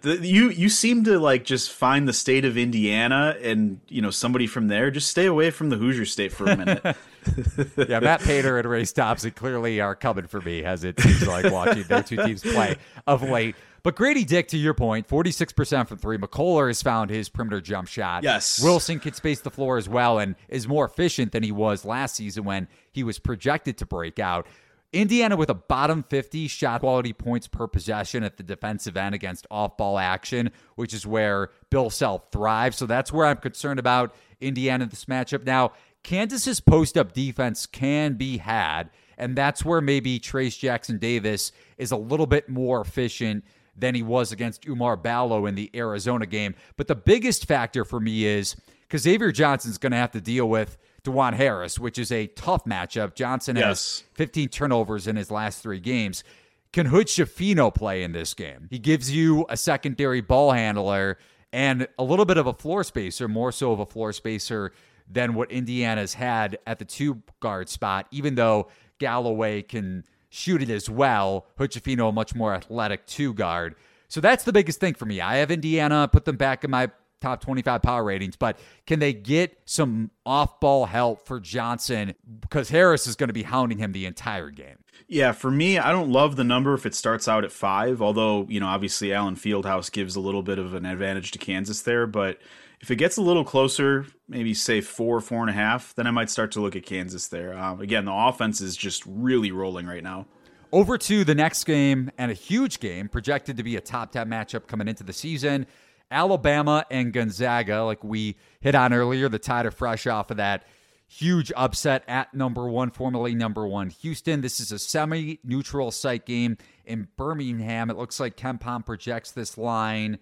[SPEAKER 5] The, you you seem to like just find the state of Indiana and you know somebody from there. Just stay away from the Hoosier State for a minute.
[SPEAKER 4] yeah, Matt Painter and Race Thompson clearly are coming for me as it seems like watching their two teams play of late. But Grady Dick, to your point, 46% from three. McCullar has found his perimeter jump shot.
[SPEAKER 5] Yes.
[SPEAKER 4] Wilson can space the floor as well and is more efficient than he was last season when he was projected to break out. Indiana with a bottom 50 shot quality points per possession at the defensive end against off ball action, which is where Bill Self thrives. So that's where I'm concerned about Indiana in this matchup. Now, Kansas's post up defense can be had, and that's where maybe Trayce Jackson Davis is a little bit more efficient than he was against Oumar Ballo in the Arizona game. But the biggest factor for me is because Xavier Johnson's going to have to deal with Dajuan Harris, which is a tough matchup. Johnson
[SPEAKER 5] yes.
[SPEAKER 4] has 15 turnovers in his last three games. Can Hood Schifino play in this game? He gives you a secondary ball handler and a little bit of a floor spacer, more so of a floor spacer than what Indiana's had at the two guard spot, even though Galloway can shoot it as well. Hood Schifino, a much more athletic two guard. So that's the biggest thing for me. I have Indiana, put them back in my top 25 power ratings, but can they get some off ball help for Johnson? Because Harris is going to be hounding him the entire game.
[SPEAKER 5] Yeah, for me, I don't love the number if it starts out at five, although, you know, obviously Allen Fieldhouse gives a little bit of an advantage to Kansas there. But if it gets a little closer, maybe say four, four and a half, then I might start to look at Kansas there. Um, again, the offense is just really rolling right now.
[SPEAKER 4] Over to the next game and a huge game projected to be a top 10 matchup coming into the season. Alabama and Gonzaga, like we hit on earlier, the tide are fresh off of that huge upset at number one, formerly number one Houston. This is a semi neutral site game in Birmingham. It looks like KenPom projects this line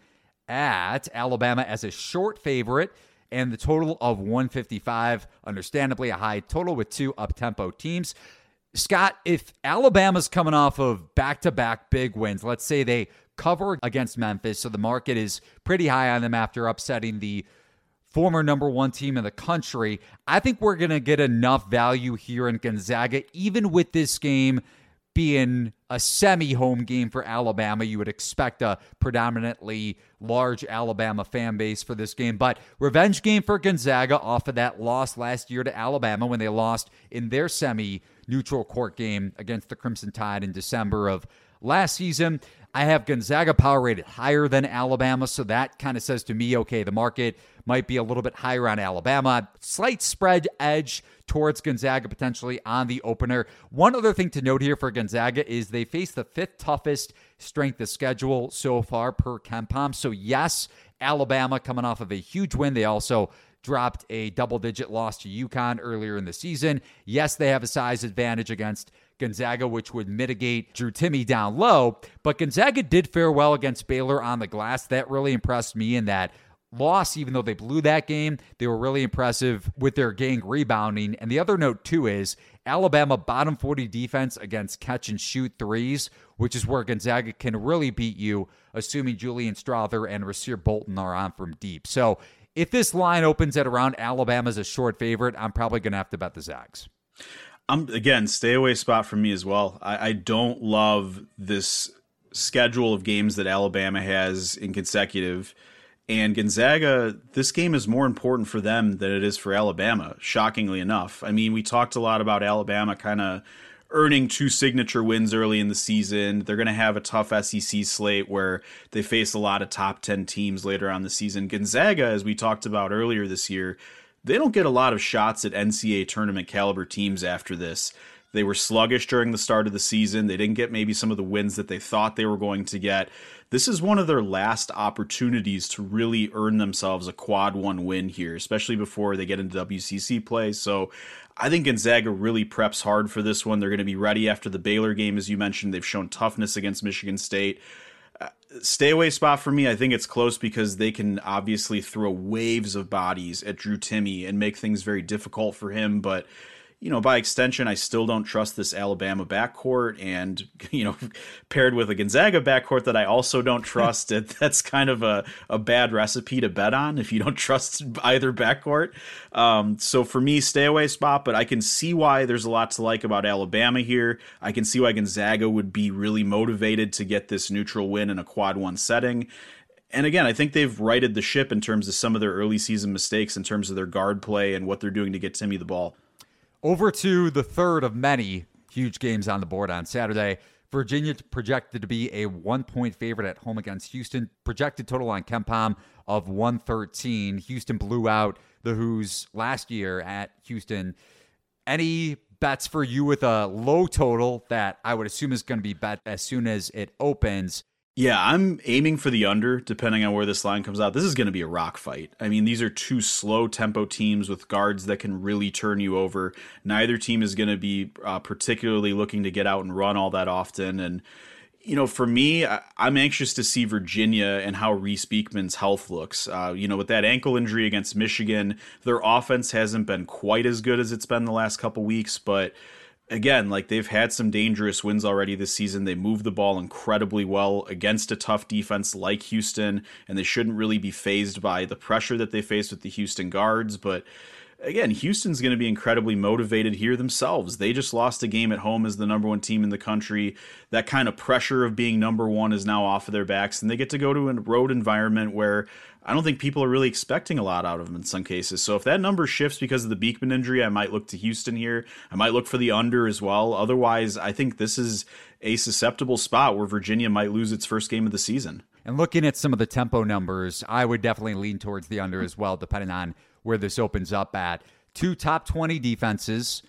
[SPEAKER 4] at Alabama as a short favorite and the total of 155. Understandably, a high total with two up tempo teams. Scott, if Alabama's coming off of back to back big wins, let's say they cover against Memphis. So the market is pretty high on them after upsetting the former number one team in the country. I think we're going to get enough value here in Gonzaga, even with this game being a semi home game for Alabama. You would expect a predominantly large Alabama fan base for this game, but revenge game for Gonzaga off of that loss last year to Alabama when they lost in their semi neutral court game against the Crimson Tide in December of last season. I have Gonzaga power rated higher than Alabama, so that kind of says to me, okay, the market might be a little bit higher on Alabama. Slight spread edge towards Gonzaga potentially on the opener. One other thing to note here for Gonzaga is they face the fifth toughest strength of schedule so far per KenPom. So yes, Alabama coming off of a huge win. They also dropped a double digit loss to UConn earlier in the season. Yes, they have a size advantage against Gonzaga, which would mitigate Drew Timme down low. But Gonzaga did fare well against Baylor on the glass. That really impressed me in that loss, even though they blew that game, they were really impressive with their gang rebounding. And the other note, too, is Alabama bottom 40 defense against catch and shoot threes, which is where Gonzaga can really beat you, assuming Julian Strawther and Rasir Bolton are on from deep. So if this line opens at around Alabama's a short favorite, I'm probably going to have to bet the Zags.
[SPEAKER 5] I'm again stay away spot for me as well. I, I don't love this schedule of games that Alabama has in consecutive. And Gonzaga, this game is more important for them than it is for Alabama, shockingly enough. I mean, we talked a lot about Alabama kind of earning two signature wins early in the season. They're going to have a tough SEC slate where they face a lot of top 10 teams later on the season. Gonzaga, as we talked about earlier this year, they don't get a lot of shots at NCAA tournament caliber teams after this. They were sluggish during the start of the season. They didn't get maybe some of the wins that they thought they were going to get. This is one of their last opportunities to really earn themselves a quad one win here, especially before they get into WCC play. So I think Gonzaga really preps hard for this one. They're going to be ready after the Baylor game, as you mentioned. They've shown toughness against Michigan State. Stay away spot for me. I think it's close because they can obviously throw waves of bodies at Drew Timme and make things very difficult for him. But you know, by extension, I still don't trust this Alabama backcourt, and you know, paired with a Gonzaga backcourt that I also don't trust, it, that's kind of a, a bad recipe to bet on if you don't trust either backcourt. Um, so for me, stay away spot, but I can see why there's a lot to like about Alabama here. I can see why Gonzaga would be really motivated to get this neutral win in a quad one setting. And again, I think they've righted the ship in terms of some of their early season mistakes in terms of their guard play and what they're doing to get Timme the ball.
[SPEAKER 4] Over to the third of many huge games on the board on Saturday. Virginia projected to be a one point favorite at home against Houston. Projected total on KenPom of 113. Houston blew out the Hoos last year at Houston. Any bets for you with a low total that I would assume is going to be bet as soon as it opens?
[SPEAKER 5] Yeah, I'm aiming for the under, depending on where this line comes out. This is going to be a rock fight. I mean, these are two slow tempo teams with guards that can really turn you over. Neither team is going to be uh, particularly looking to get out and run all that often. And, you know, for me, I- am anxious to see Virginia and how Reece Beekman's health looks. Uh, you know, with that ankle injury against Michigan, their offense hasn't been quite as good as it's been the last couple weeks, but again, like they've had some dangerous wins already this season. They move the ball incredibly well against a tough defense like Houston, and they shouldn't really be phased by the pressure that they face with the Houston guards. But again, Houston's going to be incredibly motivated here themselves. They just lost a game at home as the number one team in the country. That kind of pressure of being number one is now off of their backs, and they get to go to a road environment where I don't think people are really expecting a lot out of them in some cases. So if that number shifts because of the Beekman injury, I might look to Houston here. I might look for the under as well. Otherwise, I think this is a susceptible spot where Virginia might lose its first game of the season.
[SPEAKER 4] And looking at some of the tempo numbers, I would definitely lean towards the under as well, depending on where this opens up at. Two top 20 defenses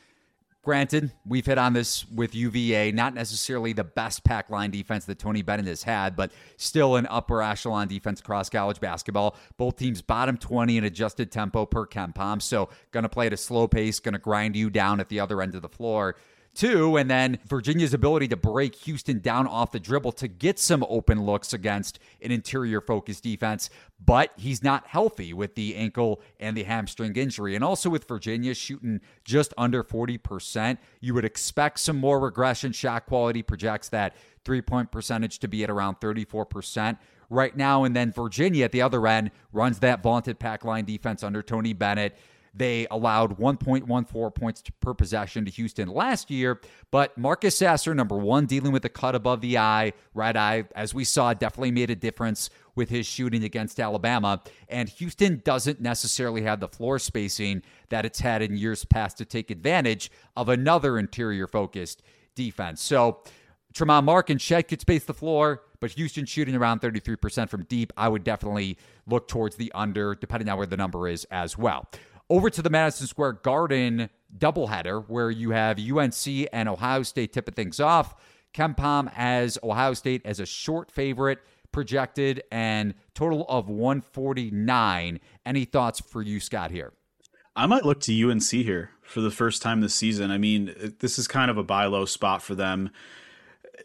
[SPEAKER 4] Granted, we've hit on this with UVA, not necessarily the best pack line defense that Tony Bennett has had, but still an upper echelon defense across college basketball. Both teams bottom 20 in adjusted tempo per KenPom, so going to play at a slow pace, going to grind you down at the other end of the floor two. And then Virginia's ability to break Houston down off the dribble to get some open looks against an interior focused defense. But he's not healthy with the ankle and the hamstring injury. And also with Virginia shooting just under 40%, you would expect some more regression. Shot quality projects that three point percentage to be at around 34% right now. And then Virginia at the other end runs that vaunted pack line defense under Tony Bennett. They allowed 1.14 points per possession to Houston last year, but Marcus Sasser, number one, dealing with the cut above the eye, right eye, as we saw, definitely made a difference with his shooting against Alabama. And Houston doesn't necessarily have the floor spacing that it's had in years past to take advantage of another interior focused defense. So, Tramon Mark and Shead could space the floor, but Houston shooting around 33% from deep. I would definitely look towards the under, depending on where the number is as well. Over to the Madison Square Garden doubleheader, where you have UNC and Ohio State tipping things off. KenPom has Ohio State as a short favorite projected and total of 149. Any thoughts for you, Scott, here?
[SPEAKER 5] I might look to UNC here for the first time this season. I mean, this is kind of a buy low spot for them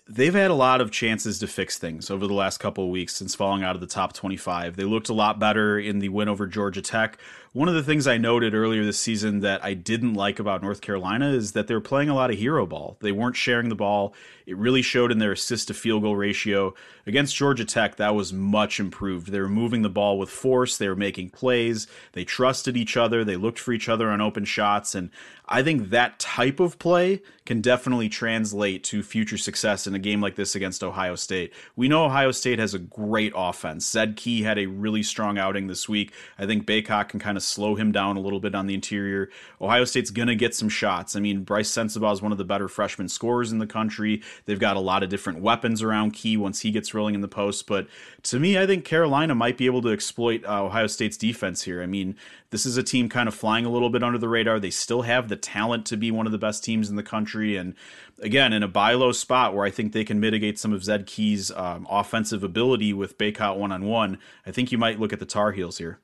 [SPEAKER 5] they've had a lot of chances to fix things over the last couple of weeks since falling out of the top 25. They looked a lot better in the win over Georgia Tech. One of the things I noted earlier this season that I didn't like about North Carolina is that they were playing a lot of hero ball. They weren't sharing the ball. It really showed in their assist to field goal ratio. Against Georgia Tech, that was much improved. They were moving the ball with force, they were making plays, they trusted each other, they looked for each other on open shots. And I think that type of play can definitely translate to future success in a game like this against Ohio State. We know Ohio State has a great offense. Zed Key had a really strong outing this week. I think Bacot can kind of slow him down a little bit on the interior. Ohio State's going to get some shots. I mean, Brice Sensabaugh is one of the better freshman scorers in the country. They've got a lot of different weapons around Key once he gets rolling in the post. But to me, I think Carolina might be able to exploit uh, Ohio State's defense here. I mean, this is a team kind of flying a little bit under the radar. They still have the talent to be one of the best teams in the country. And again, in a buy low spot where I think they can mitigate some of Zed Key's um, offensive ability with Bacot one on one, I think you might look at the Tar Heels here.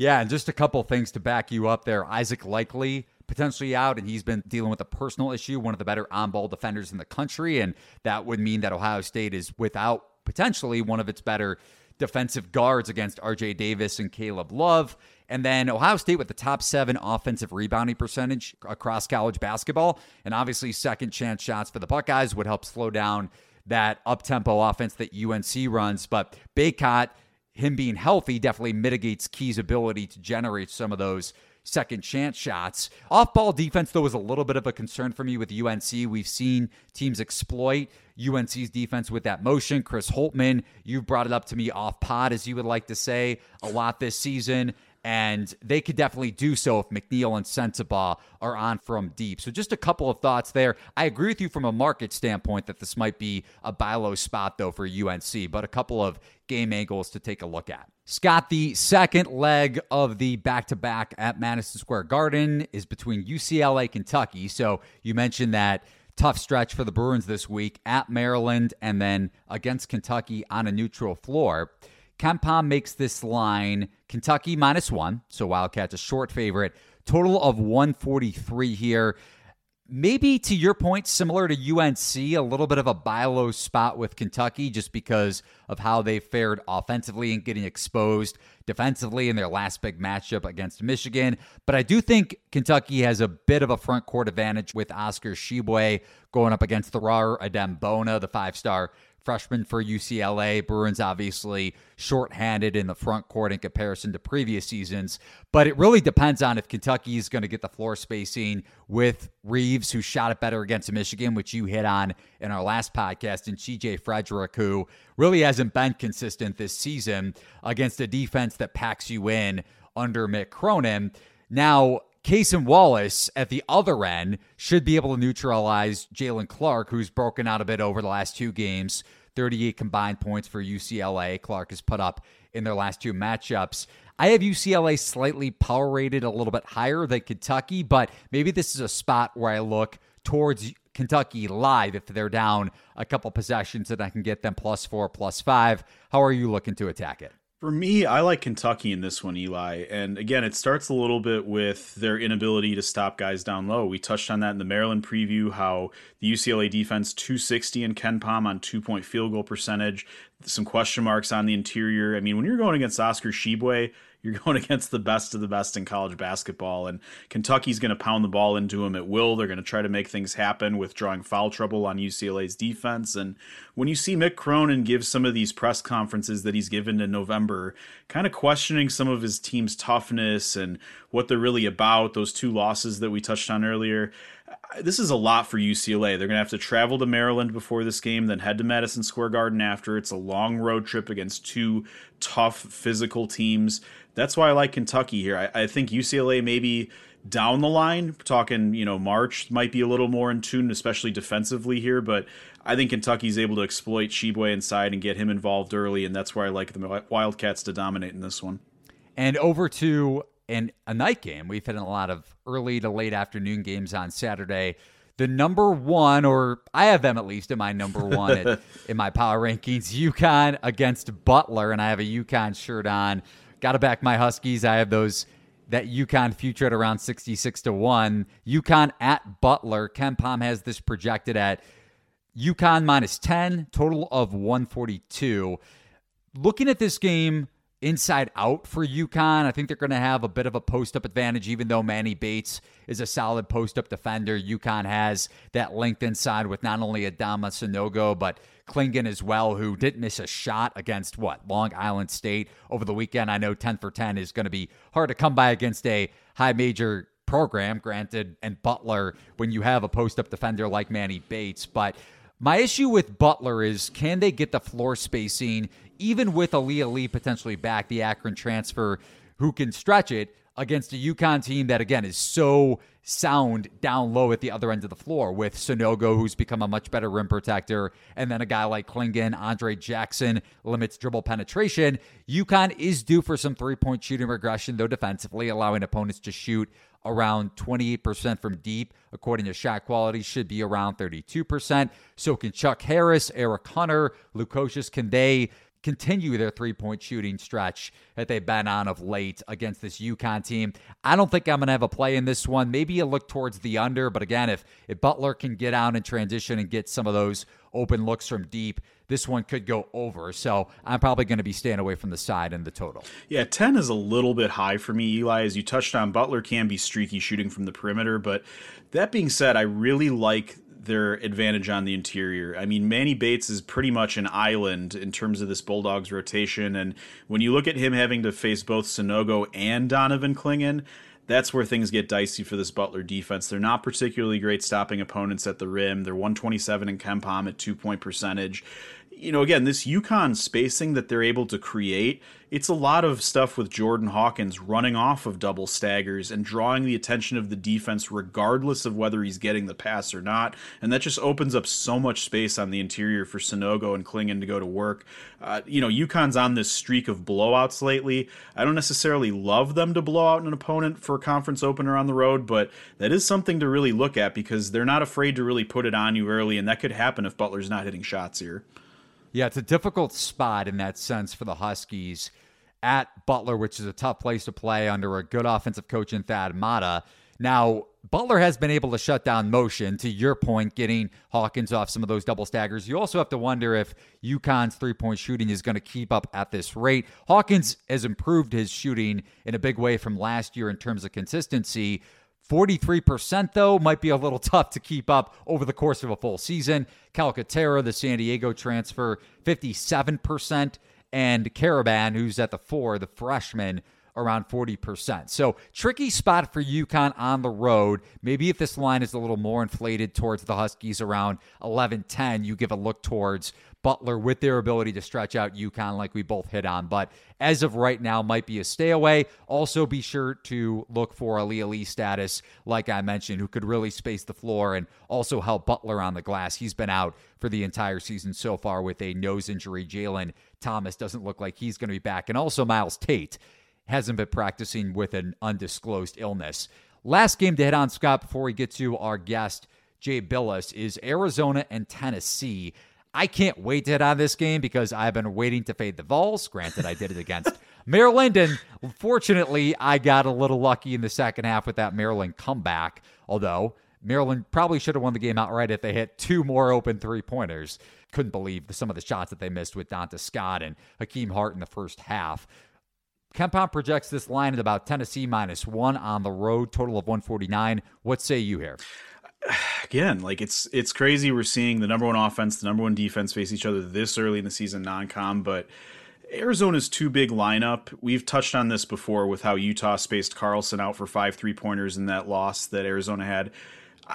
[SPEAKER 4] Yeah, and just a couple things to back you up there. Isaac Likekele potentially out, and he's been dealing with a personal issue, one of the better on ball defenders in the country. And that would mean that Ohio State is without potentially one of its better defensive guards against RJ Davis and Caleb Love. And then Ohio State with the top seven offensive rebounding percentage across college basketball. And obviously, second chance shots for the Buckeyes would help slow down that up tempo offense that UNC runs. But Bacot, him being healthy, definitely mitigates Key's ability to generate some of those second chance shots. Off ball defense, though, was a little bit of a concern for me with UNC. We've seen teams exploit UNC's defense with that motion. Chris Holtmann, you've brought it up to me off pod, as you would like to say, a lot this season and they could definitely do so if McNeil and Sensabaugh are on from deep. So just a couple of thoughts there. I agree with you from a market standpoint that this might be a buy low spot though for UNC, but a couple of game angles to take a look at. Scott, the second leg of the back to back at Madison Square Garden is between UCLA, Kentucky. So you mentioned that tough stretch for the Bruins this week at Maryland and then against Kentucky on a neutral floor. KenPom makes this line Kentucky minus one, so Wildcats a short favorite. Total of 143 here. Maybe to your point, similar to UNC, a little bit of a buy low spot with Kentucky just because of how they fared offensively and getting exposed defensively in their last big matchup against Michigan. But I do think Kentucky has a bit of a front court advantage with Oscar Tshiebwe going up against Thorar Adem-Bona, the five star freshman for UCLA. Bruins obviously shorthanded in the front court in comparison to previous seasons, but it really depends on if Kentucky is going to get the floor spacing with Reeves, who shot it better against Michigan, which you hit on in our last podcast, and CJ Frederick, who really hasn't been consistent this season against a defense that packs you in under Mick Cronin. Now, Cason Wallace at the other end should be able to neutralize Jaylen Clark, who's broken out a bit over the last two games. 38 combined points for UCLA. Clark has put up in their last two matchups. I have UCLA slightly power rated a little bit higher than Kentucky, but maybe this is a spot where I look towards Kentucky live if they're down a couple possessions and I can get them plus four, plus five. How are you looking to attack it?
[SPEAKER 5] For me, I like Kentucky in this one, Eli. And again, it starts a little bit with their inability to stop guys down low. We touched on that in the Maryland preview, how the UCLA defense 260 and KenPom on two point field goal percentage, some question marks on the interior. I mean, when you're going against Oscar Tshiebwe, you're going against the best of the best in college basketball, and Kentucky's going to pound the ball into them at will. They're going to try to make things happen with drawing foul trouble on UCLA's defense. And when you see Mick Cronin give some of these press conferences that he's given in November, kind of questioning some of his team's toughness and what they're really about, those two losses that we touched on earlier, this is a lot for UCLA. They're going to have to travel to Maryland before this game, then head to Madison Square Garden after. It's a long road trip against two tough physical teams. That's why I like Kentucky here. I, I think UCLA maybe down the line, talking, you know, March might be a little more in tune, especially defensively here, but I think Kentucky's able to exploit Tshiebwe inside and get him involved early, and that's where I like the Wildcats to dominate in this one.
[SPEAKER 4] And over to and a night game. We've had a lot of early to late afternoon games on Saturday. The number one, or I have them at least in my number one at, in my power rankings, UConn against Butler, and I have a UConn shirt on. Got to back my Huskies. I have those that UConn future at around 66 to 1. UConn at Butler. KenPom has this projected at UConn minus 10, total of 142. Looking at this game, inside out for UConn. I think they're going to have a bit of a post up advantage, even though Manny Bates is a solid post up defender. UConn has that length inside with not only Adama Sanogo, but Clingan as well, who didn't miss a shot against what? Long Island State over the weekend. I know 10 for 10 is going to be hard to come by against a high major program, granted, and Butler when you have a post up defender like Manny Bates. But My issue with Butler is can they get the floor spacing, even with Ali Ali potentially back, the Akron transfer, who can stretch it against a UConn team that, again, is so sound down low at the other end of the floor with Sanogo, who's become a much better rim protector, and then a guy like Clingan, Andre Jackson limits dribble penetration. UConn is due for some three point shooting regression, though defensively, allowing opponents to shoot around 28% from deep, according to shot quality, should be around 32%. So can Chuck Harris, Eric Hunter, Lukosius, can they continue their three point shooting stretch that they've been on of late against this UConn team. I don't think I'm going to have a play in this one. Maybe a look towards the under, but again, if, if Butler can get out and transition and get some of those open looks from deep, this one could go over. So I'm probably going to be staying away from the side and the total.
[SPEAKER 5] Yeah, 10 is a little bit high for me, Eli. As you touched on, Butler can be streaky shooting from the perimeter. But that being said, I really like their advantage on the interior. I mean, Manny Bates is pretty much an island in terms of this Bulldogs rotation. And when you look at him having to face both Sanogo and Donovan Clingan, that's where things get dicey for this Butler defense. They're not particularly great stopping opponents at the rim. They're 127 in KenPom at two point percentage you know, again, this UConn spacing that they're able to create, it's a lot of stuff with Jordan Hawkins running off of double staggers and drawing the attention of the defense regardless of whether he's getting the pass or not. And that just opens up so much space on the interior for Sanogo and Clingan to go to work. Uh, you know, UConn's on this streak of blowouts lately. I don't necessarily love them to blow out an opponent for a conference opener on the road, but that is something to really look at because they're not afraid to really put it on you early, and that could happen if Butler's not hitting shots here.
[SPEAKER 4] Yeah, it's a difficult spot in that sense for the Huskies at Butler, which is a tough place to play under a good offensive coach in Thad Matta. Now, Butler has been able to shut down motion, to your point, getting Hawkins off some of those double staggers. You also have to wonder if UConn's three point shooting is going to keep up at this rate. Hawkins has improved his shooting in a big way from last year in terms of consistency, 43%, though, might be a little tough to keep up over the course of a full season. Calcaterra, the San Diego transfer, 57%. And Karaban, who's at the four, the freshman, around 40%. So, tricky spot for UConn on the road. Maybe if this line is a little more inflated towards the Huskies around 11 10, you give a look towards Butler with their ability to stretch out UConn like we both hit on. But as of right now, might be a stay away. Also, be sure to look for Ali Ali status, like I mentioned, who could really space the floor and also help Butler on the glass. He's been out for the entire season so far with a nose injury. Jalen Thomas doesn't look like he's going to be back. And also, Myles Tate hasn't been practicing with an undisclosed illness. Last game to hit on, Scott, before we get to our guest, Jay Bilas, is Arizona and Tennessee. I can't wait to hit on this game because I've been waiting to fade the Vols. Granted, I did it against Maryland, and fortunately, I got a little lucky in the second half with that Maryland comeback. Although Maryland probably should have won the game outright if they hit two more open three pointers. Couldn't believe some of the shots that they missed with Donta Scott and Hakim Hart in the first half. KenPom projects this line at about Tennessee minus one on the road, total of 149. What say you here?
[SPEAKER 5] again, like it's it's crazy. We're seeing the number one offense, the number one defense face each other this early in the season, non-com. But Arizona's too big lineup. We've touched on this before with how Utah spaced Carlson out for five three pointers in that loss that Arizona had.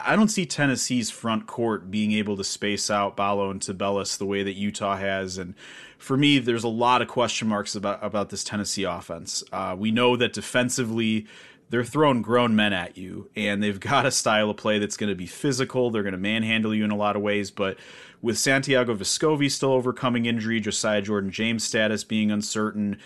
[SPEAKER 5] I don't see Tennessee's front court being able to space out Ballo and Tubelis the way that Utah has. And for me, there's a lot of question marks about, about this Tennessee offense. Uh, we know that defensively, they're throwing grown men at you, and they've got a style of play that's going to be physical. They're going to manhandle you in a lot of ways, but with Santiago Vescovi still overcoming injury, Josiah Jordan James' status being uncertain,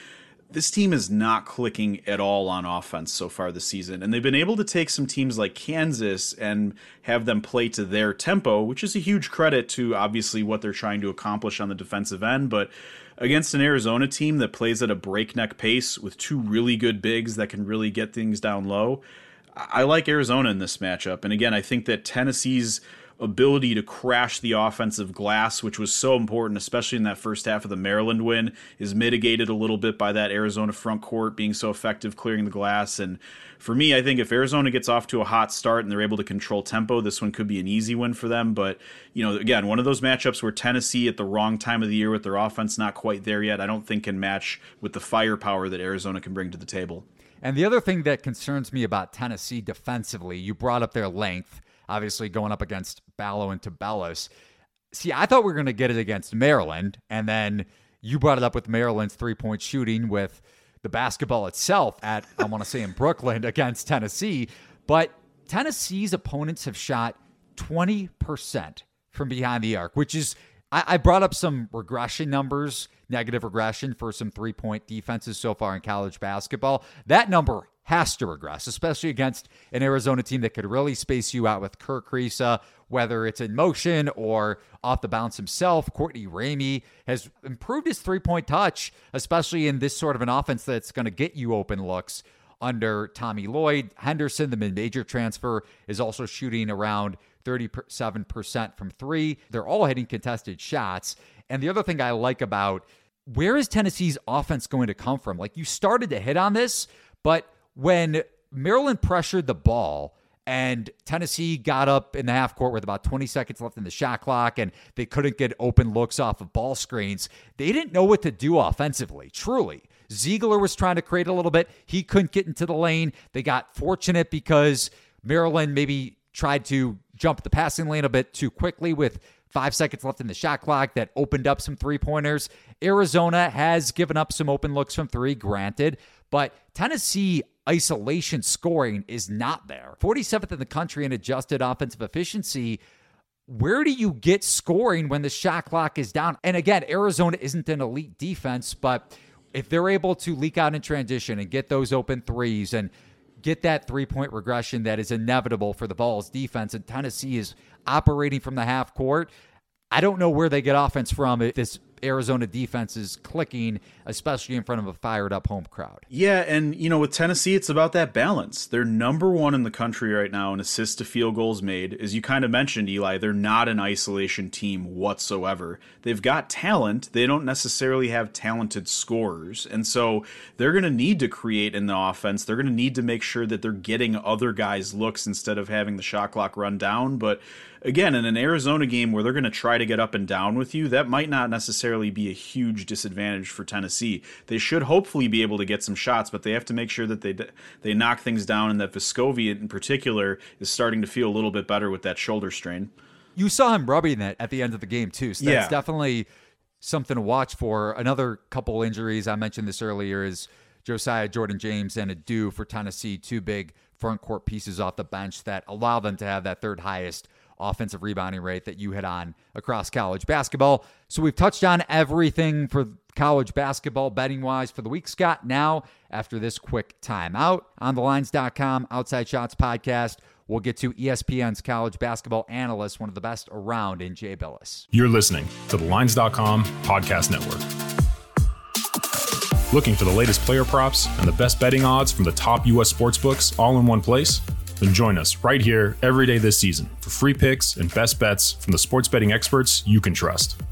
[SPEAKER 5] this team is not clicking at all on offense so far this season. And they've been able to take some teams like Kansas and have them play to their tempo, which is a huge credit to obviously what they're trying to accomplish on the defensive end. But against an Arizona team that plays at a breakneck pace with two really good bigs that can really get things down low. I like Arizona in this matchup. And again, I think that Tennessee's ability to crash the offensive glass, which was so important, especially in that first half of the Maryland win, is mitigated a little bit by that Arizona front court being so effective clearing the glass. And for me, I think if Arizona gets off to a hot start and they're able to control tempo, this one could be an easy win for them. But, you know, again, one of those matchups where Tennessee at the wrong time of the year with their offense not quite there yet, I don't think can match with the firepower that Arizona can bring to the table.
[SPEAKER 4] And the other thing that concerns me about Tennessee defensively, you brought up their length obviously going up against Ballo and Tubelis. See, I thought we were going to get it against Maryland, and then you brought it up with Maryland's three point shooting with the basketball itself at, I want to say, in Brooklyn against Tennessee. But Tennessee's opponents have shot 20% from behind the arc, which is, I, I brought up some regression numbers, negative regression for some three point defenses so far in college basketball. That number has to regress, especially against an Arizona team that could really space you out with Kerr Kriisa, whether it's in motion or off the bounce himself. Courtney Ramey has improved his three point touch, especially in this sort of an offense that's going to get you open looks under Tommy Lloyd. Henderson, the mid major transfer, is also shooting around 37% from three. They're all hitting contested shots. And the other thing I like about where is Tennessee's offense going to come from? Like you started to hit on this, but when Maryland pressured the ball and Tennessee got up in the half court with about 20 seconds left in the shot clock and they couldn't get open looks off of ball screens, they didn't know what to do offensively, truly. Zeigler was trying to create a little bit. He couldn't get into the lane. They got fortunate because Maryland maybe tried to jump the passing lane a bit too quickly with five seconds left in the shot clock that opened up some three pointers. Arizona has given up some open looks from three, granted, but Tennessee isolation scoring is not there. 47th in the country in adjusted offensive efficiency. Where do you get scoring when the shot clock is down? And again, Arizona isn't an elite defense, but if they're able to leak out in transition and get those open threes and get that three point regression that is inevitable for the Vols defense, and Tennessee is operating from the half court, I don't know where they get offense from if this Arizona defense is clicking, especially in front of a fired up home crowd.
[SPEAKER 5] Yeah, and you know, with Tennessee, it's about that balance. They're number one in the country right now in assists to field goals made. As you kind of mentioned, Eli, they're not an isolation team whatsoever. They've got talent, they don't necessarily have talented scorers. And so they're going to need to create in the offense. They're going to need to make sure that they're getting other guys' looks instead of having the shot clock run down. But again, in an Arizona game where they're going to try to get up and down with you, that might not necessarily be a huge disadvantage for Tennessee. They should hopefully be able to get some shots, but they have to make sure that they they knock things down, and that Vescovi in particular is starting to feel a little bit better with that shoulder strain.
[SPEAKER 4] You saw him rubbing it at the end of the game too, so that's
[SPEAKER 5] Yeah.
[SPEAKER 4] definitely something to watch for. Another couple injuries I mentioned this earlier is Josiah Jordan James and Aidoo for Tennessee, two big front court pieces off the bench that allow them to have that third highest offensive rebounding rate that you hit on across college basketball. So we've touched on everything for college basketball betting wise for the week, Scott. Now, after this quick timeout on the lines.com outside shots podcast, we'll get to ESPN's college basketball analyst, one of the best around in Jay Bilas.
[SPEAKER 1] You're listening to the Lines.com podcast network. Looking for the latest player props and the best betting odds from the top U.S. sportsbooks all in one place? Then join us right here every day this season for free picks and best bets from the sports betting experts you can trust.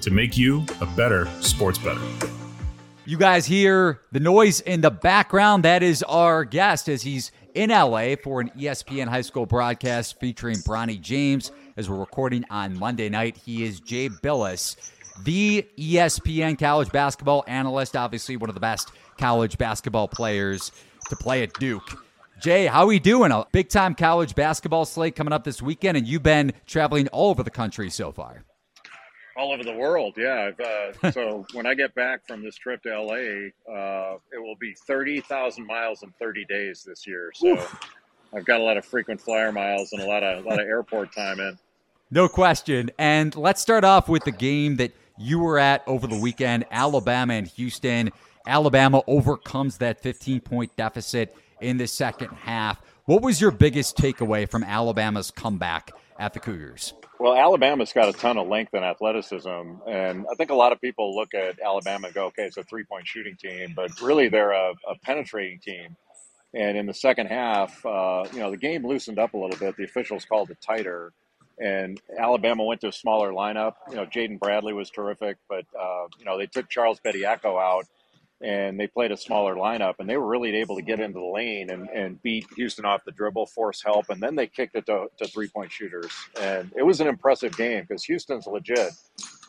[SPEAKER 1] to make you a better sports better.
[SPEAKER 4] You guys hear the noise in the background. That is our guest as he's in LA for an ESPN high school broadcast featuring Bronny James. As we're recording on Monday night, he is Jay Bilas, the ESPN college basketball analyst, obviously one of the best college basketball players to play at Duke. Jay, how are we doing? A big time college basketball slate coming up this weekend, and you've been traveling all over the country so far.
[SPEAKER 6] All over the world. Yeah. I've, uh, so when I get back from this trip to LA, uh, it will be 30,000 miles in 30 days this year. So I've got a lot of frequent flyer miles and a lot of, a lot of airport time in.
[SPEAKER 4] No question. And let's start off with the game that you were at over the weekend Alabama and Houston. Alabama overcomes that 15 point deficit in the second half. What was your biggest takeaway from Alabama's comeback at the Cougars?
[SPEAKER 6] Well, Alabama's got a ton of length and athleticism, and I think a lot of people look at Alabama and go, "Okay, it's a three-point shooting team," but really they're a, a penetrating team. And in the second half, uh, you know, the game loosened up a little bit. The officials called it tighter, and Alabama went to a smaller lineup. You know, Jaden Bradley was terrific, but uh, you know they took Charles Bediako out and they played a smaller lineup, and they were really able to get into the lane and, and beat Houston off the dribble, force help, and then they kicked it to, to three point shooters. And it was an impressive game because Houston's legit.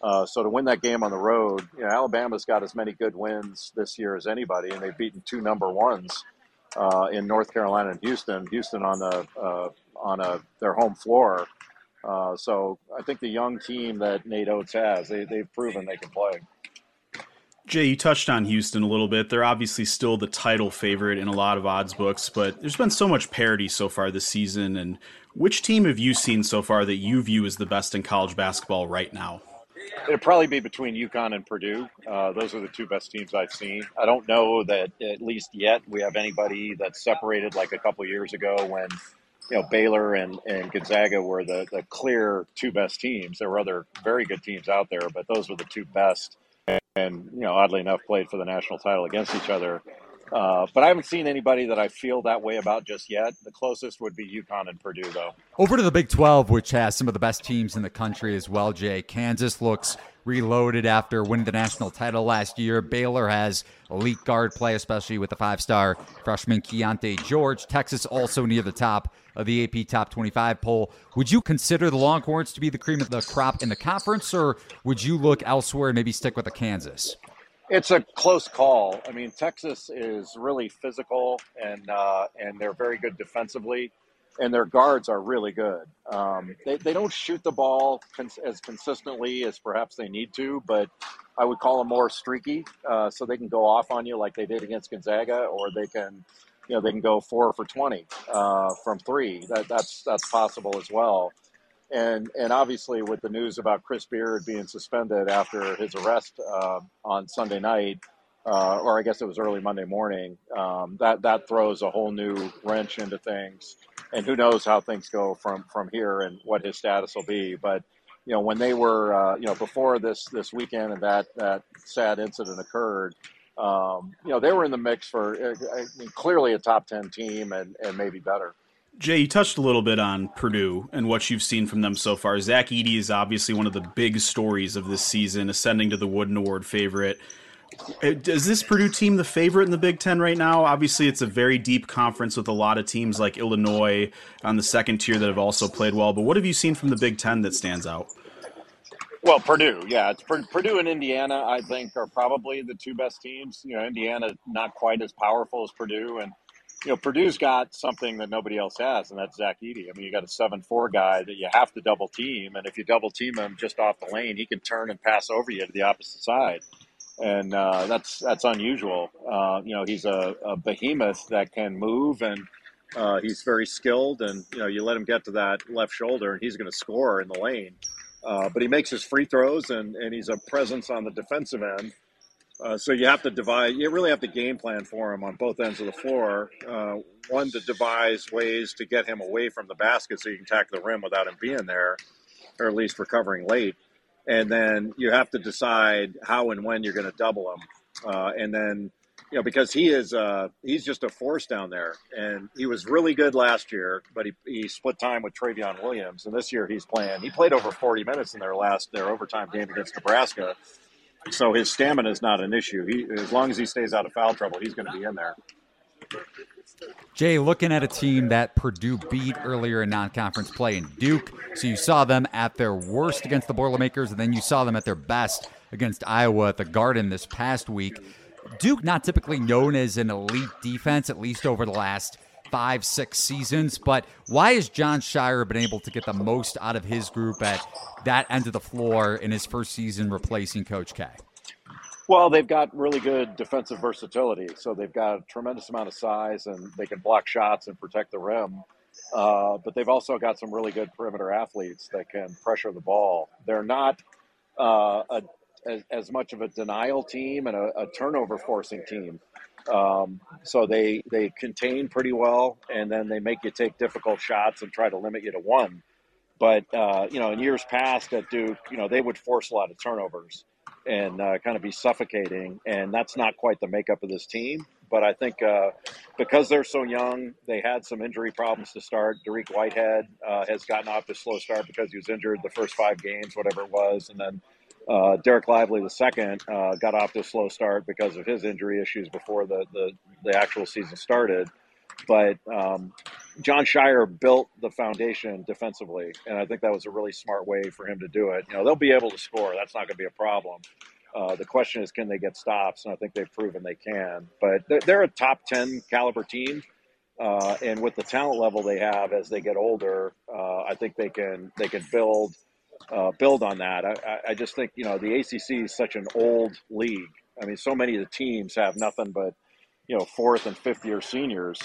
[SPEAKER 6] Uh, so to win that game on the road, you know, Alabama's got as many good wins this year as anybody, and they've beaten two number ones uh, in North Carolina and Houston. Houston on the uh, on a their home floor. Uh, so I think the young team that Nate Oats has, they, they've proven they can play.
[SPEAKER 5] Jay, you touched on Houston a little bit. They're obviously still the title favorite in a lot of odds books, but there's been so much parity so far this season. And which team have you seen so far that you view as the best in college basketball right now?
[SPEAKER 6] It'd probably be between UConn and Purdue. Uh, those are the two best teams I've seen. I don't know that at least yet we have anybody that's separated like a couple years ago when you know Baylor and, and Gonzaga were the, the clear two best teams. There were other very good teams out there, but those were the two best and you know, oddly enough, played for the national title against each other. Uh, but I haven't seen anybody that I feel that way about just yet. The closest would be UConn and Purdue, though.
[SPEAKER 4] Over to the Big 12, which has some of the best teams in the country as well, Jay. Kansas looks reloaded after winning the national title last year. Baylor has elite guard play, especially with the five star freshman Keyonte George. Texas also near the top of the AP Top 25 poll. Would you consider the Longhorns to be the cream of the crop in the conference, or would you look elsewhere and maybe stick with the Kansas?
[SPEAKER 6] It's a close call. I mean, Texas is really physical and uh, and they're very good defensively, and their guards are really good. Um, they they don't shoot the ball cons- as consistently as perhaps they need to, but I would call them more streaky, uh, so they can go off on you like they did against Gonzaga, or they can, you know, they can go four for twenty uh, from three. That, that's that's possible as well and and obviously with the news about Chris Beard being suspended after his arrest uh, on Sunday night, uh, or I guess it was early Monday morning, um, that that throws a whole new wrench into things, and who knows how things go from from here and what his status will be. But you know when they were uh, you know before this this weekend and that that sad incident occurred. Um, you know they were in the mix for uh, I mean, clearly a top ten team and, and maybe better.
[SPEAKER 5] Jay, you touched a little bit on Purdue and what you've seen from them so far. Zach Edey is obviously one of the big stories of this season, ascending to the Wooden Award favorite. Uh, is this Purdue team the favorite in the Big Ten right now? Obviously, it's a very deep conference with a lot of teams like Illinois on the second tier that have also played well. But what have you seen from the Big Ten that stands out?
[SPEAKER 6] Well, Purdue, yeah, it's Purdue and Indiana. I think are probably the two best teams. You know, Indiana not quite as powerful as Purdue, and you know, Purdue's got something that nobody else has, and that's Zach Edey. I mean, you got a seven-four guy that you have to double team, and if you double team him just off the lane, he can turn and pass over you to the opposite side, and uh, that's that's unusual. Uh, you know, he's a, a, behemoth that can move, and uh, he's very skilled, and you know, you let him get to that left shoulder, and he's going to score in the lane. Uh, but he makes his free throws, and, and he's a presence on the defensive end. Uh, so you have to divide. You really have to game plan for him on both ends of the floor. Uh, one to devise ways to get him away from the basket so you can tackle the rim without him being there, or at least recovering late. And then you have to decide how and when you're going to double him. Uh, and then you know because he is uh, he's just a force down there, and he was really good last year, but he, he split time with Trevion Williams, and this year he's playing. He played over 40 minutes in their last their overtime game against Nebraska so his stamina is not an issue. He, as long as he stays out of foul trouble, he's going to be in there.
[SPEAKER 4] Jay, looking at a team that Purdue beat earlier in non-conference play in Duke, so you saw them at their worst against the Boilermakers, and then you saw them at their best against Iowa at the Garden this past week. Duke, not typically known as an elite defense, at least over the last five, six seasons. But why has Jon Scheyer been able to get the most out of his group at that end of the floor in his first season replacing Coach K?
[SPEAKER 6] Well, they've got really good defensive versatility. So they've got a tremendous amount of size and they can block shots and protect the rim. Uh, but they've also got some really good perimeter athletes that can pressure the ball. They're not uh, a, as, as, much of a denial team and a, a turnover forcing team. Um, so they they contain pretty well, and then they make you take difficult shots and try to limit you to one. But uh, you know, in years past at Duke, you know they would force a lot of turnovers and uh, kind of be suffocating, and that's not quite the makeup of this team. but I think uh, because they're so young, they had some injury problems to start. Dariq Whitehead uh, has gotten off to a slow start because he was injured the first five games, whatever it was, and then uh, Dereck Lively the second uh, got off to a slow start because of his injury issues before the the, the actual season started. But um, Jon Scheyer built the foundation defensively, and I think that was a really smart way for him to do it. You know, they'll be able to score; that's not going to be a problem. Uh, the question is, can they get stops? And I think they've proven they can. But they're, they're a top ten caliber team, uh, and with the talent level they have as they get older, uh, I think they can they can build uh, build on that. I, I just think you know the ACC is such an old league. I mean, so many of the teams have nothing but you know fourth and fifth year seniors.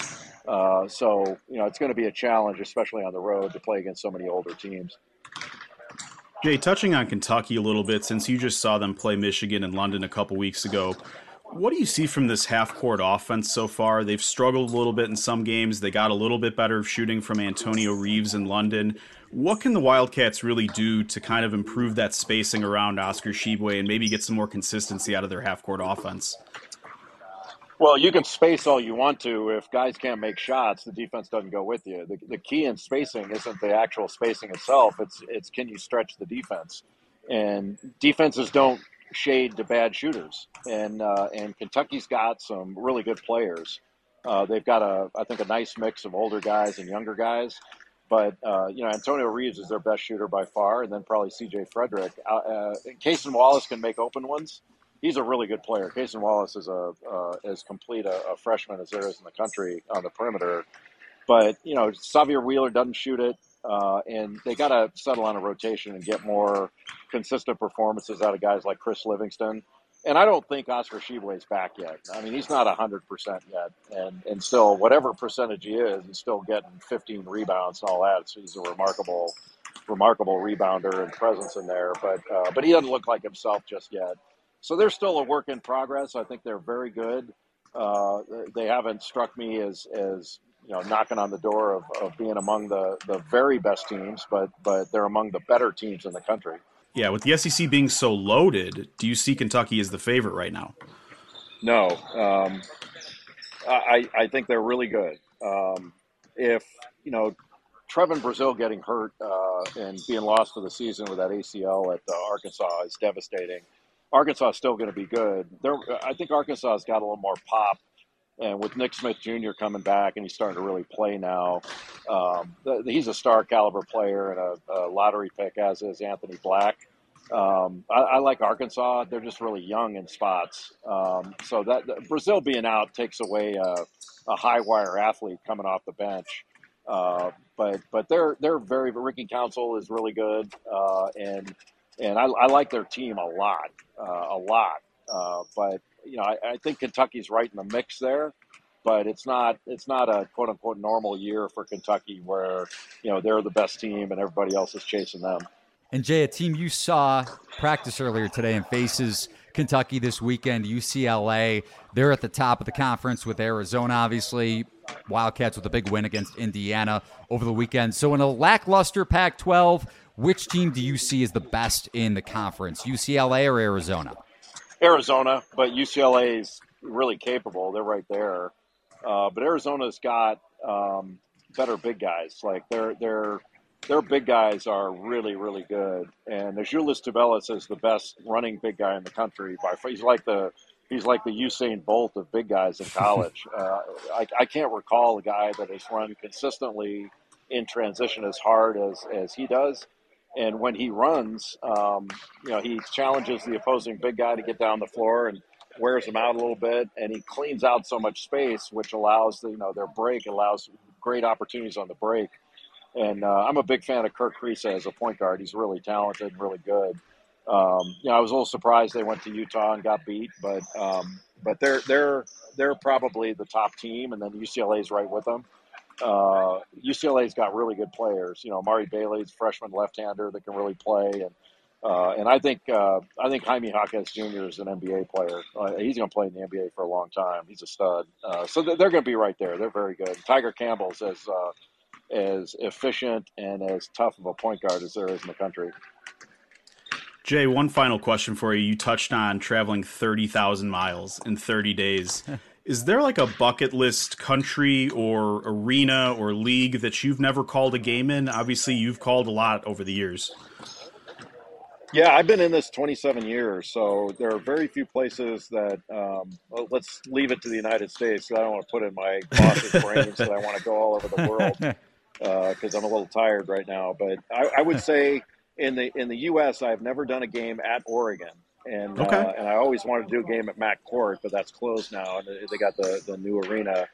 [SPEAKER 6] Uh, so you know it's going to be a challenge, especially on the road, to play against so many older teams.
[SPEAKER 5] Jay, touching on Kentucky a little bit, since you just saw them play Michigan and London a couple weeks ago, what do you see from this half court offense so far? They've struggled a little bit in some games. They got a little bit better of shooting from Antonio Reeves in London. What can the Wildcats really do to kind of improve that spacing around Oscar Tshiebwe and maybe get some more consistency out of their half court offense?
[SPEAKER 6] Well, you can space all you want to. If guys can't make shots, the defense doesn't go with you. The, the key in spacing isn't the actual spacing itself. It's it's can you stretch the defense, and defenses don't shade to bad shooters. And uh, and Kentucky's got some really good players. Uh, they've got a I think a nice mix of older guys and younger guys. But uh, you know Antonio Reeves is their best shooter by far, and then probably C.J. Frederick. Uh, uh, Cason Wallace can make open ones he's a really good player. Cason Wallace is a uh, as complete a, a, freshman as there is in the country on the perimeter. But you know, Sahvir Wheeler doesn't shoot it, uh, and they got to settle on a rotation and get more consistent performances out of guys like Chris Livingston. And I don't think Oscar is back yet. I mean, he's not hundred percent yet, and and still whatever percentage he is, he's still getting 15 rebounds and all that. So he's a remarkable, remarkable rebounder and presence in there. But uh, but he doesn't look like himself just yet. So they're still a work in progress. I think they're very good. Uh, they haven't struck me as as you know knocking on the door of, of being among the, the very best teams, but but they're among the better teams in the country.
[SPEAKER 5] Yeah, with the SEC being so loaded, do you see Kentucky as the favorite right now?
[SPEAKER 6] No, um, I I think they're really good. Um, if you know Trevon Brazile getting hurt uh, and being lost for the season with that ACL at uh, Arkansas is devastating. Arkansas is still going to be good. There, I think Arkansas has got a little more pop, and with Nick Smith Jr. coming back and he's starting to really play now, um, the, he's a star caliber player and a, a, lottery pick, as is Anthony Black. Um, I, I, like Arkansas; they're just really young in spots. Um, so that Brazile being out takes away a, a, high wire athlete coming off the bench. Uh, but but they're they're very Ricky Council is really good, uh, and and I, I, like their team a lot, uh, a lot. Uh, but you know, I, I, think Kentucky's right in the mix there. But it's not it's not a quote unquote normal year for Kentucky where you know they're the best team and everybody else is chasing them.
[SPEAKER 4] And Jay, a team you saw practice earlier today and faces Kentucky this weekend, UCLA. They're at the top of the conference with Arizona, obviously. Wildcats with a big win against Indiana over the weekend. So, in a lackluster Pac 12, which team do you see as the best in the conference, UCLA or Arizona?
[SPEAKER 6] Arizona, but UCLA is really capable. They're right there. Uh, but Arizona's got um, better big guys. Like their their their big guys are really really good. And Julius Tubelis is the best running big guy in the country by he's like the he's like the Usain Bolt of big guys in college. uh, I, I can't recall a guy that has run consistently in transition as hard as as he does. And when he runs, um, you know, he challenges the opposing big guy to get down the floor and wears him out a little bit. And he cleans out so much space, which allows, the, you know, their break allows great opportunities on the break. And uh, I'm a big fan of Kerr Kriisa as a point guard. He's really talented and really good. Um, you know, I was a little surprised they went to Utah and got beat, but um, but they're they're they're probably the top team, and then UCLA is right with them uh, UCLA's got really good players. You know, Mari Bailey's freshman left-hander that can really play, and uh, and I think uh, I think Jaime Jaquez Jr. is an NBA player. Uh, he's going to play in the NBA for a long time. He's a stud. Uh, so they're, they're going to be right there. They're very good. Tiger Campbell's as uh, as efficient and as tough of a point guard as there is in the country.
[SPEAKER 5] Jay, one final question for you. You touched on traveling 30,000 miles in 30 days. is there like a bucket list country or arena or league that you've never called a game in? Obviously, you've called a lot over the years.
[SPEAKER 6] Yeah, I've been in this 27 years, so there are very few places that. Um, well, let's leave it to the United States. I don't want to put in my boss's brains that I want to go all over the world because uh, I'm a little tired right now. But I, I, would say in the in the U.S., I've never done a game at Oregon, and okay. uh, and I always wanted to do a game at Mac Court, but that's closed now, and they got the the new arena.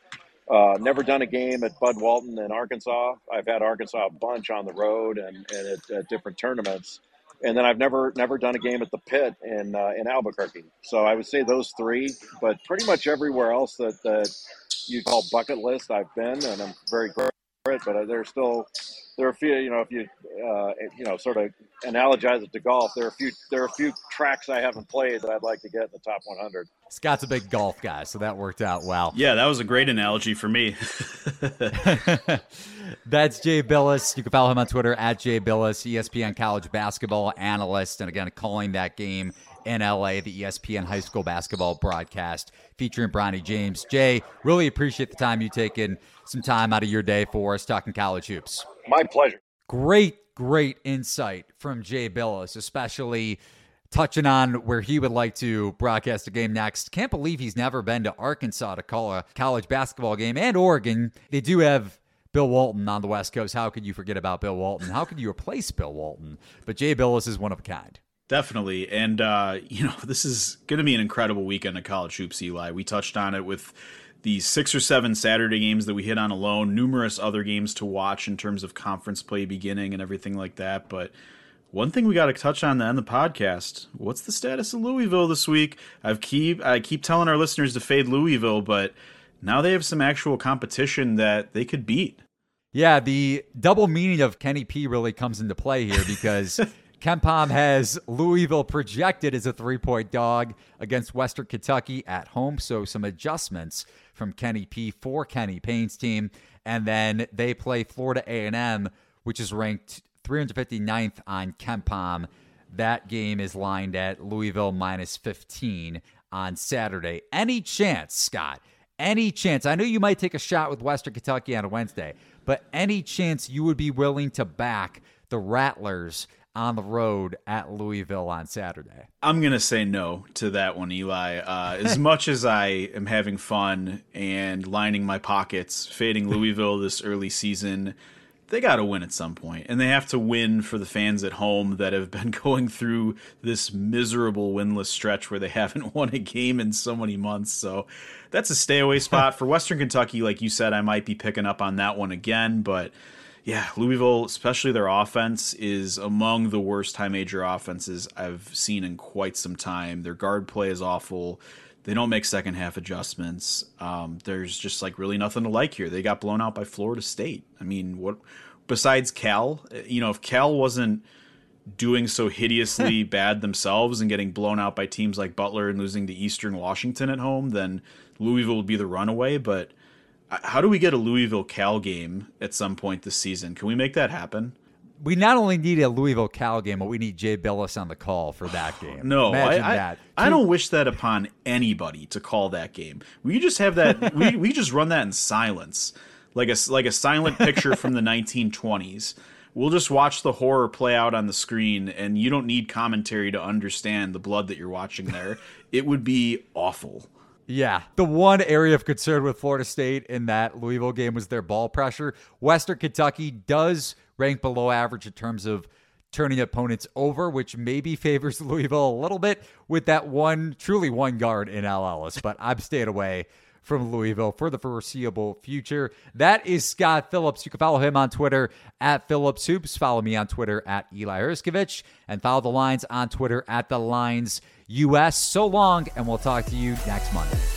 [SPEAKER 6] Uh, never done a game at Bud Walton in Arkansas. I've had Arkansas a bunch on the road and, and at, at different tournaments and then I've never never done a game at the pit in uh, in Albuquerque. So I would say those three, but pretty much everywhere else that that you call bucket list, I've been, and I'm very grateful it. But there's still there are a few, you know, if you uh, you know sort of analogize it to golf, there are a few there are a few tracks I haven't played that I'd like to get in the top 100.
[SPEAKER 4] Scott's a big golf guy, so that worked out well.
[SPEAKER 5] Yeah, that was a great analogy for me.
[SPEAKER 4] That's Jay Bilas. You can follow him on Twitter at Jay Bilas, ESPN college basketball analyst, and again calling that game in LA, the ESPN high school basketball broadcast featuring Bronny James. Jay, really appreciate the time you taking some time out of your day for us talking college hoops.
[SPEAKER 6] My pleasure.
[SPEAKER 4] Great, great insight from Jay Bilas, especially touching on where he would like to broadcast a game next. Can't believe he's never been to Arkansas to call a college basketball game and Oregon. They do have Bill Walton on the West Coast. How could you forget about Bill Walton? How could you replace Bill Walton? But Jay Bilas is one of a kind.
[SPEAKER 5] Definitely. And, uh, you know, this is going to be an incredible weekend of college hoops, Eli. We touched on it with the six or seven Saturday games that we hit on alone, numerous other games to watch in terms of conference play beginning and everything like that. But one thing we got to touch on the end of the podcast: what's the status of Louisville this week? I've keep I keep telling our listeners to fade Louisville, but now they have some actual competition that they could beat.
[SPEAKER 4] Yeah, the double meaning of Kenny P really comes into play here because KenPom has Louisville projected as a three point dog against Western Kentucky at home. So some adjustments from Kenny P for Kenny Payne's team. And then they play Florida A&M, which is ranked 359th on KenPom. That game is lined at Louisville minus 15 on Saturday. Any chance, Scott? Any chance? I know you might take a shot with Western Kentucky on a Wednesday, but any chance you would be willing to back the Rattlers on the road at Louisville on Saturday?
[SPEAKER 5] I'm going to say no to that one, Eli. Uh, as much as I am having fun and lining my pockets, fading Louisville this early season, they got to win at some point, and they have to win for the fans at home that have been going through this miserable winless stretch where they haven't won a game in so many months. So that's a stay away spot for Western Kentucky. Like you said, I might be picking up on that one again, but yeah, Louisville, especially their offense, is among the worst high major offenses I've seen in quite some time. Their guard play is awful. They don't make second half adjustments. Um, there's just like really nothing to like here. They got blown out by Florida State. I mean, what besides Cal? You know, if Cal wasn't doing so hideously bad themselves and getting blown out by teams like Butler and losing to Eastern Washington at home, then Louisville would be the runaway. But how do we get a Louisville Cal game at some point this season? Can we make that happen?
[SPEAKER 4] We not only need a Louisville Cal game, but we need Jay Bilas on the call for that game.
[SPEAKER 5] no, Imagine I, that. I, I don't wish that upon anybody to call that game. We just have that. we we just run that in silence, like a like a silent picture from the 1920s. We'll just watch the horror play out on the screen, and you don't need commentary to understand the blood that you're watching there. it would be awful.
[SPEAKER 4] Yeah. The one area of concern with Florida State in that Louisville game was their ball pressure. Western Kentucky does rank below average in terms of turning opponents over, which maybe favors Louisville a little bit with that one, truly one guard in El Ellis. But I'm staying away from Louisville for the foreseeable future. That is Scott Phillips. You can follow him on Twitter at Phillips Hoops. Follow me on Twitter at Eli Hershkovich and follow the lines on Twitter at the lines US. So long, and we'll talk to you next Monday.